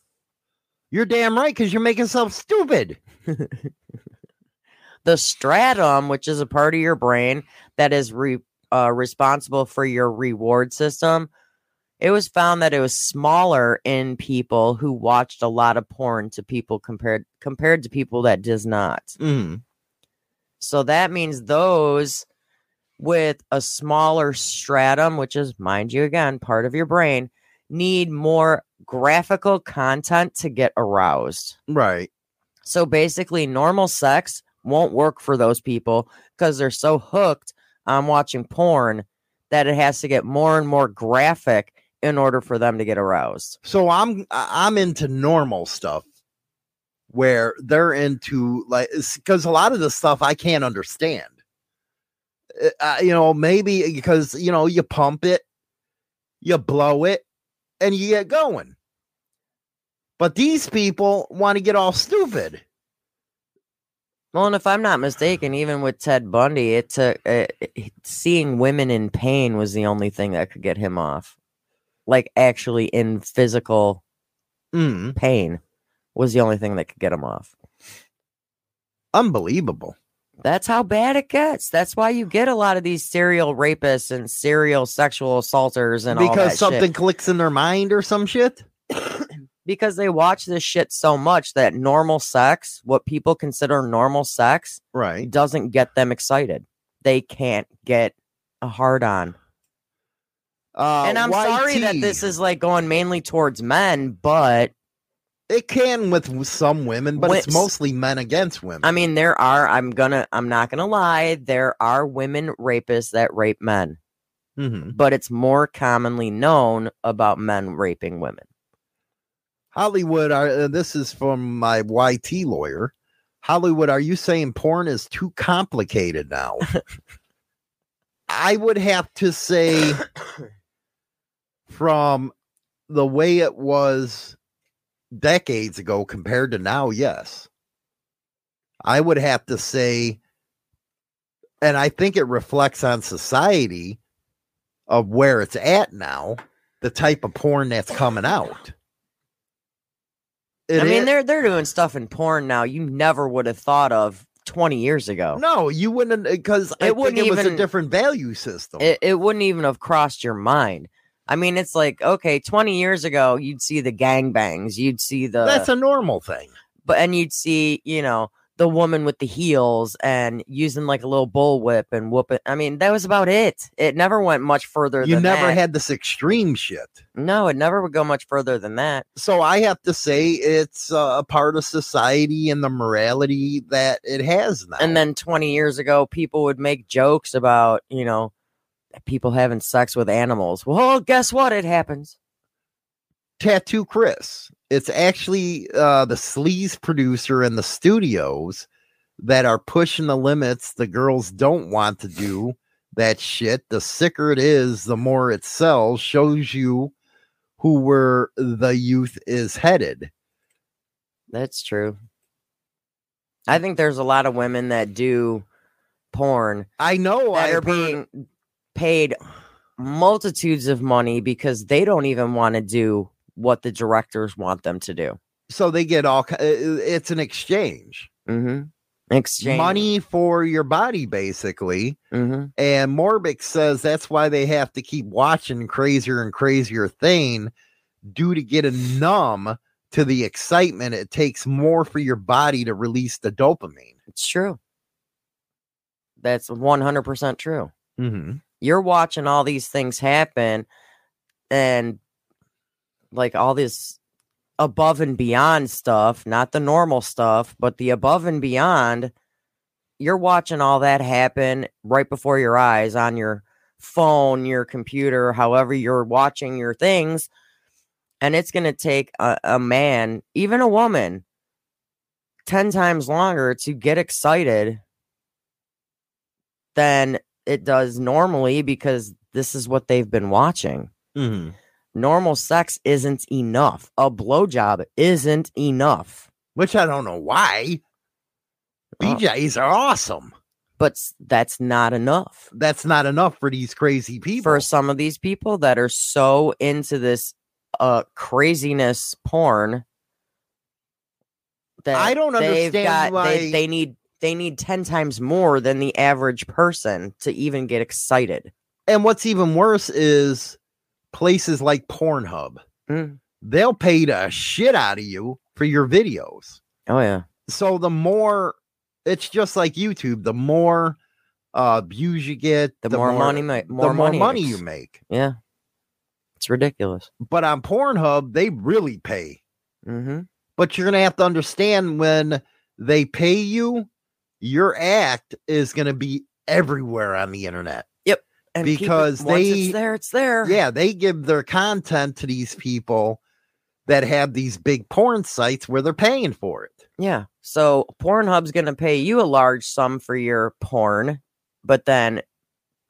You're damn right because you're making yourself stupid. the striatum, which is a part of your brain that is re, uh, responsible for your reward system, it was found that it was smaller in people who watched a lot of porn to people compared compared to people that does not. Mm-hmm. So that means those with a smaller striatum, which is, mind you, again, part of your brain, need more graphical content to get aroused. Right. So basically, normal sex won't work for those people because they're so hooked on watching porn that it has to get more and more graphic in order for them to get aroused. So I'm I'm into normal stuff. where they're into like because a lot of the stuff I can't understand. Uh, uh, you know, maybe because you know you pump it, you blow it, and you get going. But these people want to get all stupid. Well, and if I'm not mistaken, even with Ted Bundy, it took uh, seeing women in pain was the only thing that could get him off. Like actually in physical Mm, pain was the only thing that could get him off. unbelievable. That's how bad it gets. That's why you get a lot of these serial rapists and serial sexual assaulters and all because something shit. clicks in their mind or some shit. because they watch this shit so much that normal sex, what people consider normal sex, Right. doesn't get them excited. They can't get a hard on. Uh, and I'm sorry that this is like going mainly towards men, but It can with some women, but it's mostly men against women. I mean, there are, I'm gonna, I'm not gonna lie, there are women rapists that rape men, Mhm. but it's more commonly known about men raping women. Hollywood, are, uh, this is from my YT lawyer. Hollywood, are you saying porn is too complicated now? I would have to say, from the way it was decades ago compared to now, yes. I would have to say, and I think it reflects on society of where it's at now, the type of porn that's coming out. It I mean, is- they're they're doing stuff in porn now you never would have thought of 20 years ago. no, you wouldn't because it, It wouldn't it was a different value system. It, it wouldn't even have crossed your mind. I mean, it's like okay, 20 years ago, you'd see the gangbangs, you'd see the that's a normal thing. but and you'd see you know the woman with the heels and using like a little bullwhip and whooping. I mean, that was about it. It never went much further. You never that. had this extreme shit. no, it never would go much further than that. So I have to say it's uh, a part of society and the morality that it has now. And then 20 years ago, people would make jokes about you know people having sex with animals. Well, guess what? It happens. Tattoo Chris. It's actually uh, the sleaze producer and the studios that are pushing the limits. The girls don't want to do that shit. The sicker it is, the more it sells. Shows you who where the youth is headed. That's true. I think there's a lot of women that do porn I know. that I've are heard- being paid multitudes of money because they don't even want to do what the directors want them to do. so they get all. It's an exchange. Mm-hmm. Exchange Money for your body, basically. Mm-hmm. And Morbic says that's why they have to keep watching crazier and crazier thing due to get a numb to the excitement. It takes more for your body to release the dopamine. It's true. That's 100% true. Mm-hmm. You're watching all these things happen and like all this above and beyond stuff, not the normal stuff, but the above and beyond. You're watching all that happen right before your eyes on your phone, your computer, however you're watching your things. And it's going to take a, a man, even a woman, 10 times longer to get excited than it does normally because this is what they've been watching. Mm-hmm. Normal sex isn't enough. A blowjob isn't enough. Which I don't know why. Oh. BJs are awesome. But that's not enough That's not enough for these crazy people. for some of these people that are so into this uh craziness porn that I don't understand got, why- they, they need they need 10 times more than the average person to even get excited. and what's even worse is places like Pornhub. Mm. They'll pay the shit out of you for your videos. Oh yeah. so the more it's just like YouTube, the more uh views you get, The, more, money ma- more the more money, money makes. you make. Yeah. It's ridiculous. But on Pornhub, they really pay. Mhm. But you're gonna have to understand when they pay you, your act is gonna be everywhere on the internet. And keep it- Because they- it's there, it's there. Yeah, they give their content to these people that have these big porn sites where they're paying for it. Yeah. So Pornhub's going to pay you a large sum for your porn, but then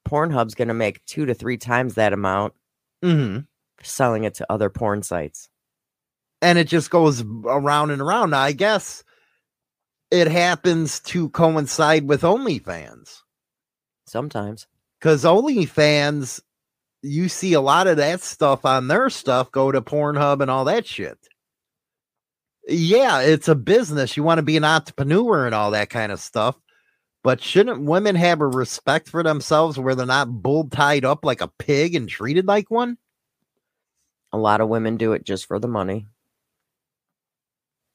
Pornhub's going to make two to three times that amount hmm selling it to other porn sites. And it just goes around and around. Now, I guess it happens to coincide with OnlyFans Sometimes. because OnlyFans, you see a lot of that stuff on their stuff go to Pornhub and all that shit. Yeah, it's a business. You want to be an entrepreneur and all that kind of stuff. But shouldn't women have a respect for themselves where they're not bull tied up like a pig and treated like one? A lot of women do it just for the money.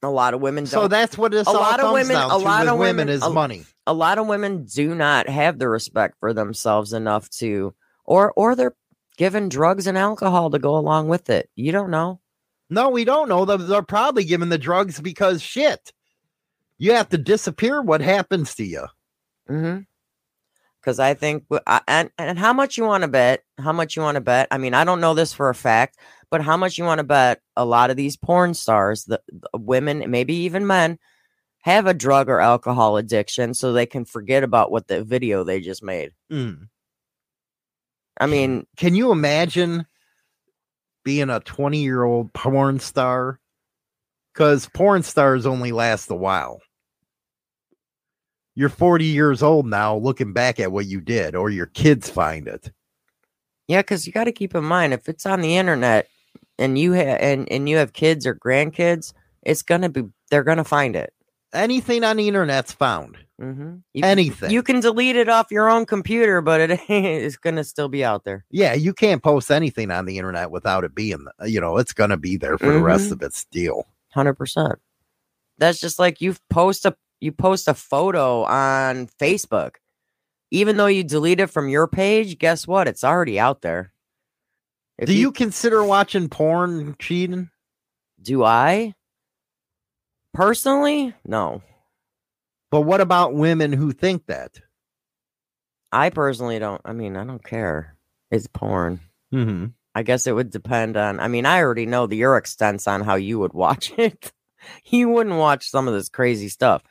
A lot of women So that's what this A all lot of women- a lot of women, women- is a- money. a lot of women do not have the respect for themselves enough to or or they're given drugs and alcohol to go along with it. You don't know. No, we don't know. They're, they're probably given the drugs because shit. You have to disappear. What happens to you? Mm-hmm. Because I think, and and how much you want to bet? How much you want to bet? I mean, I don't know this for a fact, but how much you want to bet? A lot of these porn stars, the, the women, maybe even men, have a drug or alcohol addiction, so they can forget about what the video they just made. Mm. I mean, Can you imagine being a 20 year old porn star? Because porn stars only last a while. You're 40 years old now, looking back at what you did, or your kids find it. yeah, because you got to keep in mind if it's on the internet and you ha- and and you have kids or grandkids, it's gonna be they're gonna find it. Anything on the internet's found. Mm-hmm. You, can- Anything. you can delete it off your own computer, but it is gonna still be out there. yeah, you can't post anything on the internet without it being, you know, it's going to be there for the rest Mhm. of its deal. Hundred percent. That's just like you post a you post a photo on Facebook, even though you delete it from your page. Guess what? It's already out there. If Do you consider watching porn cheating? Do I? Personally, no. But what about women who think that? I personally don't. I mean, I don't care. It's porn. Mm-hmm. I guess it would depend on. I mean, I already know the your extents on how you would watch it. you wouldn't watch some of this crazy stuff,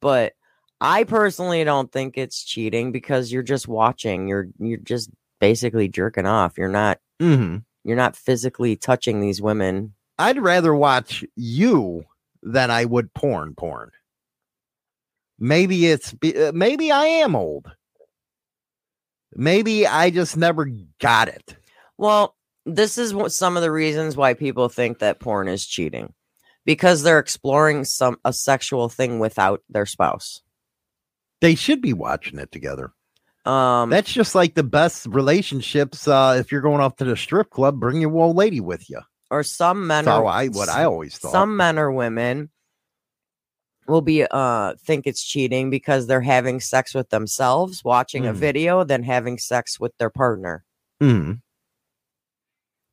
but I personally don't think it's cheating because you're just watching. You're you're just basically jerking off. You're not Mm-hmm. you're not physically touching these women. I'd rather watch you than I would porn porn. Maybe it's uh, maybe I am old. Maybe I just never got it. Well, this is what some of the reasons why people think that porn is cheating because they're exploring some a sexual thing without their spouse. They should be watching it together. Um, That's just like the best relationships. Uh, if you're going off to the strip club, bring your old lady with you. or some men That's are I what I always thought. some men or women will be uh think it's cheating because they're having sex with themselves watching a Mm. video than having sex with their partner Mhm.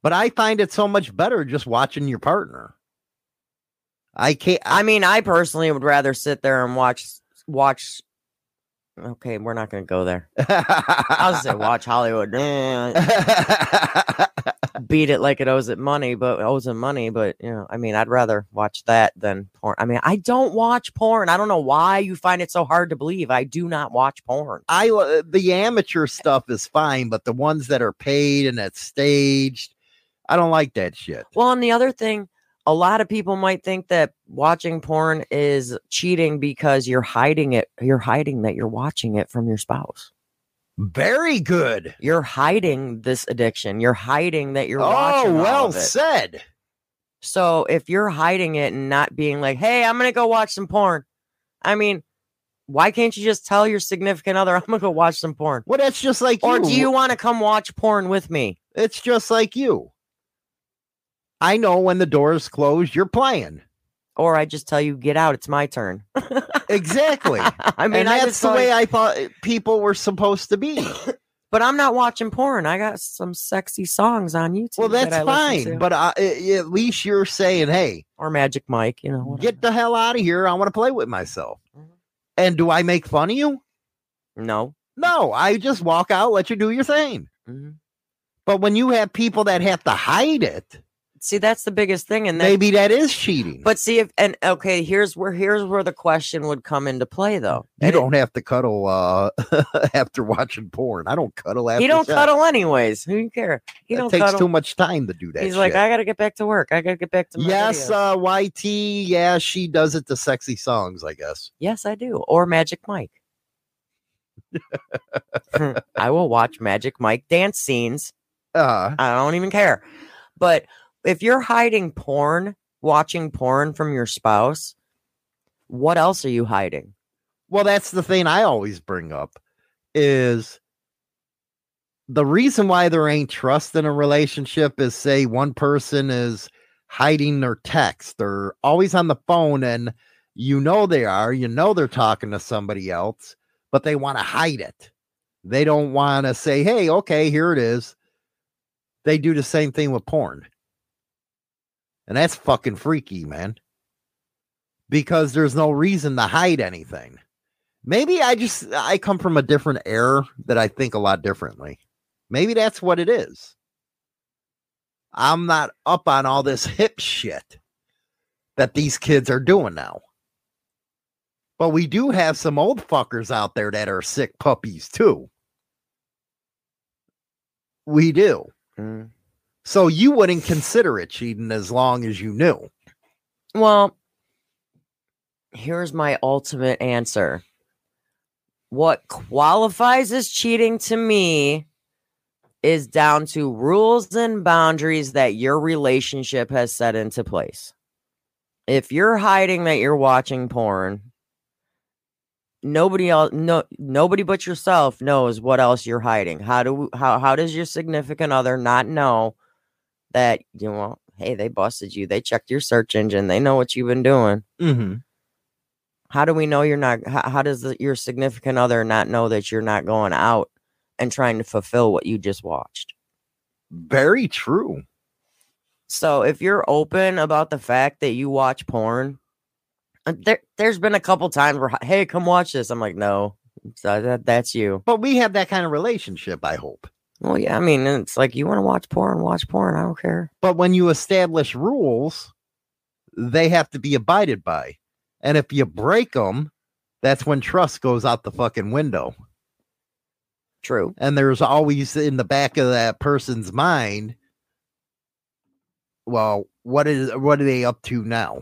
But I find it so much better just watching your partner. I can't. i mean i personally would rather sit there and watch watch okay we're not gonna go there. I was say watch hollywood. Eh, beat it like it owes it money but owes it money but you know i mean i'd rather watch that than porn. I mean i don't watch porn. I don't know why you find it so hard to believe. I do not watch porn. I lo- the amateur stuff is fine, but the ones that are paid and that's staged, I don't like that shit. Well, and the other thing, a lot of people might think that watching porn is cheating because you're hiding it. You're hiding that you're watching it from your spouse. Very good. You're hiding this addiction. You're hiding that you're watching. Oh, well said. So if you're hiding it and not being like, "Hey, I'm gonna go watch some porn," I mean, why can't you just tell your significant other, "I'm gonna go watch some porn," Well, that's just like or you. do you want to come watch porn with me? It's just like you. I know when the door is closed, you're playing. Or I just tell you, "Get out, it's my turn." Exactly. I mean, and that's just the way you- I thought people were supposed to be. But I'm not watching porn. I got some sexy songs on YouTube. well, that that's I fine. But I, I- at least you're saying, hey, or Magic Mike, you know. whatever. get the hell out of here. I want to play with myself. Mhm. And do I make fun of you? no. No, I just walk out, let you do your thing. Mhm. But when you have people that have to hide it, see, that's the biggest thing. And Maybe that is cheating. but see if and okay, here's where here's where the question would come into play, though. you And don't have to cuddle uh after watching porn. I don't cuddle after you don't sex. cuddle anyways. Who you care? He It don't takes cuddle. too much time to do that. He's like. I gotta get back to work. I gotta get back to my yes, videos." uh, YT. Yeah, she does it to sexy songs, I guess. yes, I do. Or Magic Mike. I will watch Magic Mike dance scenes. Uh, I don't even care. But if you're hiding porn, watching porn from your spouse, what else are you hiding? well, that's the thing I always bring up is the reason why there ain't trust in a relationship is say one person is hiding their text or always on the phone and you know they are, you know they're talking to somebody else, but they want to hide it. They don't want to say, "Hey, okay, here it is." They do the same thing with porn. And that's fucking freaky, man. Because there's no reason to hide anything. Maybe I just I come from a different era that I think a lot differently. Maybe that's what it is. I'm not up on all this hip shit that these kids are doing now. But we do have some old fuckers out there that are sick puppies too. We do. Mm. So you wouldn't consider it cheating as long as you knew. Well, here's my ultimate answer. What qualifies as cheating to me is down to rules and boundaries that your relationship has set into place. If you're hiding that you're watching porn, nobody else no nobody but yourself knows what else you're hiding. How do how how does your significant other not know that you know, hey, they busted you. They checked your search engine. They know what you've been doing. Mm-hmm. How do we know you're not? How, how does the, your significant other not know that you're not going out and trying to fulfill what you just watched? Very true. So if you're open about the fact that you watch porn, uh, there there's been a couple times where hey, come watch this. I'm like, no, so that that's you. But we have that kind of relationship, I hope. Well, yeah, I mean, it's like you want to watch porn, watch porn. I don't care. But when you establish rules, they have to be abided by. And if you break them, that's when trust goes out the fucking window. True. And there's always in the back of that person's mind, well, what is what are they up to now?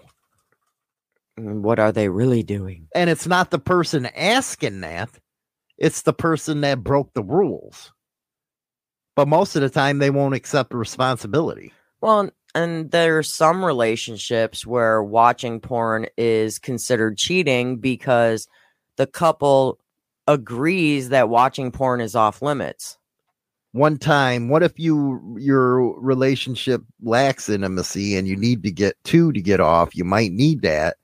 Mm, What are they really doing? And it's not the person asking that, it's the person that broke the rules. But most of the time they won't accept responsibility. Well, and there are some relationships where watching porn is considered cheating because the couple agrees that watching porn is off limits. one time what if you your relationship lacks intimacy and you need to get two to get off you might need that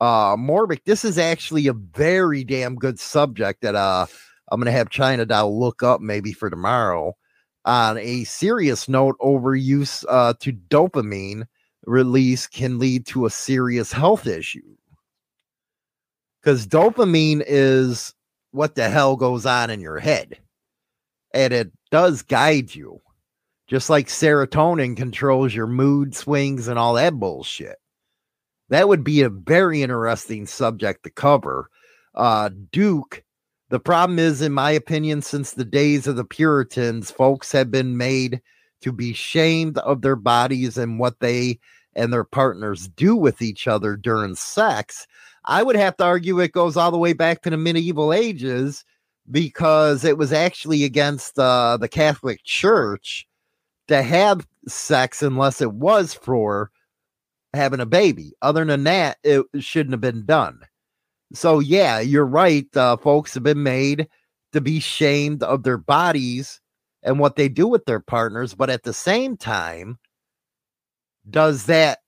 uh morbic this is actually a very damn good subject that uh i'm gonna have china doll look up maybe for tomorrow on a serious note overuse uh to dopamine release can lead to a serious health issue. Because dopamine is what the hell goes on in your head and it does guide you just like serotonin controls your mood swings and all that bullshit. That would be a very interesting subject to cover. Uh duke the problem is in my opinion since the days of the puritans folks have been made to be shamed of their bodies and what they and their partners do with each other during sex i would have to argue it goes all the way back to the medieval ages because it was actually against uh, the Catholic Church to have sex unless it was for having a baby. Other than that, it shouldn't have been done. So, yeah, you're right. Uh, folks have been made to be shamed of their bodies and what they do with their partners. But at the same time, does that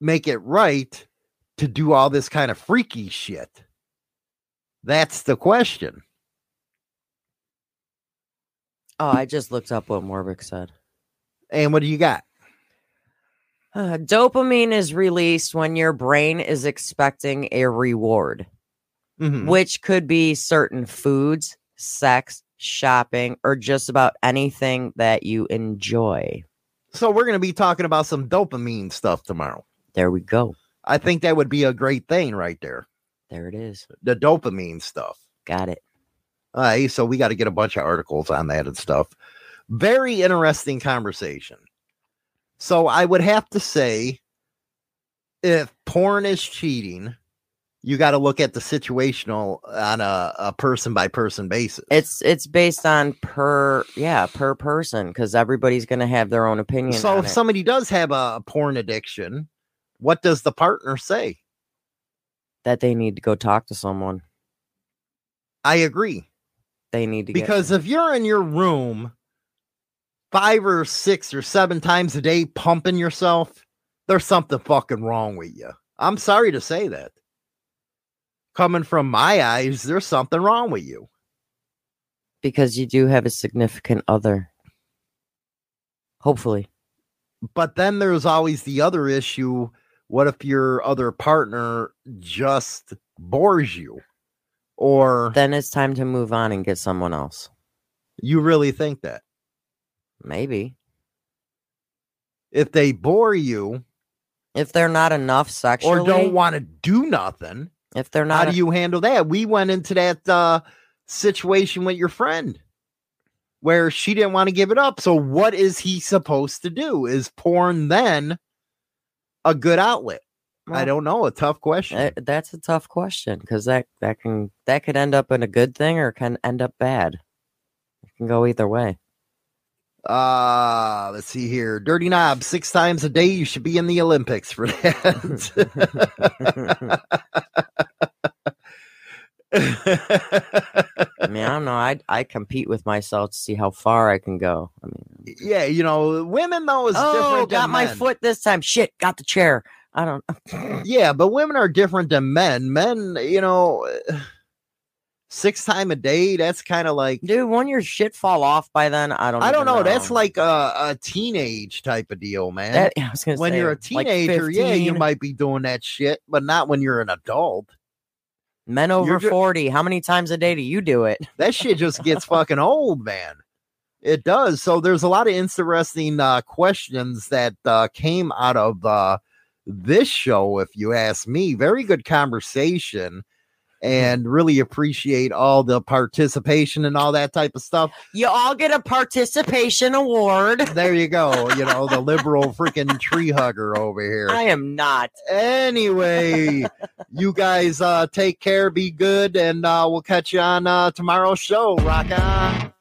make it right to do all this kind of freaky shit? That's the question. Oh, I just looked up what Morbic said. And what do you got? Uh, dopamine is released when your brain is expecting a reward, Mhm. which could be certain foods, sex, shopping, or just about anything that you enjoy. So we're going to be talking about some dopamine stuff tomorrow. There we go. I think that would be a great thing right there. There it is. The dopamine stuff. Got it. All right, so we got to get a bunch of articles on that and stuff. Very interesting conversation. So I would have to say, if porn is cheating, you got to look at the situational on a, a person by person basis. It's it's based on per yeah per person because everybody's gonna have their own opinion. so if it. somebody does have a porn addiction, what does the partner say? that they need to go talk to someone. I agree. They need to Because if you're in your room five or six or seven times a day pumping yourself, there's something fucking wrong with you. I'm sorry to say that. Coming from my eyes, there's something wrong with you. because you do have a significant other. Hopefully, But then there's always the other issue. What if your other partner just bores you? Or then it's time to move on and get someone else. you really think that? Maybe If they bore you if they're not enough sexually, or don't want to do nothing, if they're not, How do you handle that? We went into that uh, situation with your friend where she didn't want to give it up. So, what is he supposed to do? Is porn then a good outlet? I don't know. A tough question. eh, that's a tough question because that that can that could end up in a good thing or can end up bad. It can go either way. Uh, let's see here. Dirty Knob, six times a day. You should be in the Olympics for that. I mean, I don't know. I I compete with myself to see how far I can go. I mean, yeah, you know, women though is oh, different. got my men. foot this time. Shit, got the chair. I don't. Yeah, but women are different than men. Men, you know, six time a day. That's kind of like Dude, won't your shit fall off by then? I don't. I don't even know. That's like a, a teenage type of deal, man. that. I was gonna when say, you're a like teenager, yeah, you might be doing that shit, but not when you're an adult. Men over ju- forty. How many times a day do you do it? That shit just gets fucking old, man. It does. So there's a lot of interesting uh, questions that uh, came out of uh, this show, if you ask me. Very good conversation. And really appreciate all the participation and all that type of stuff. You all get a participation award. There you go. You know, the liberal freaking tree hugger over here. I am not. Anyway, you guys uh take care, be good, and uh we'll catch you on uh tomorrow's show. Rock on.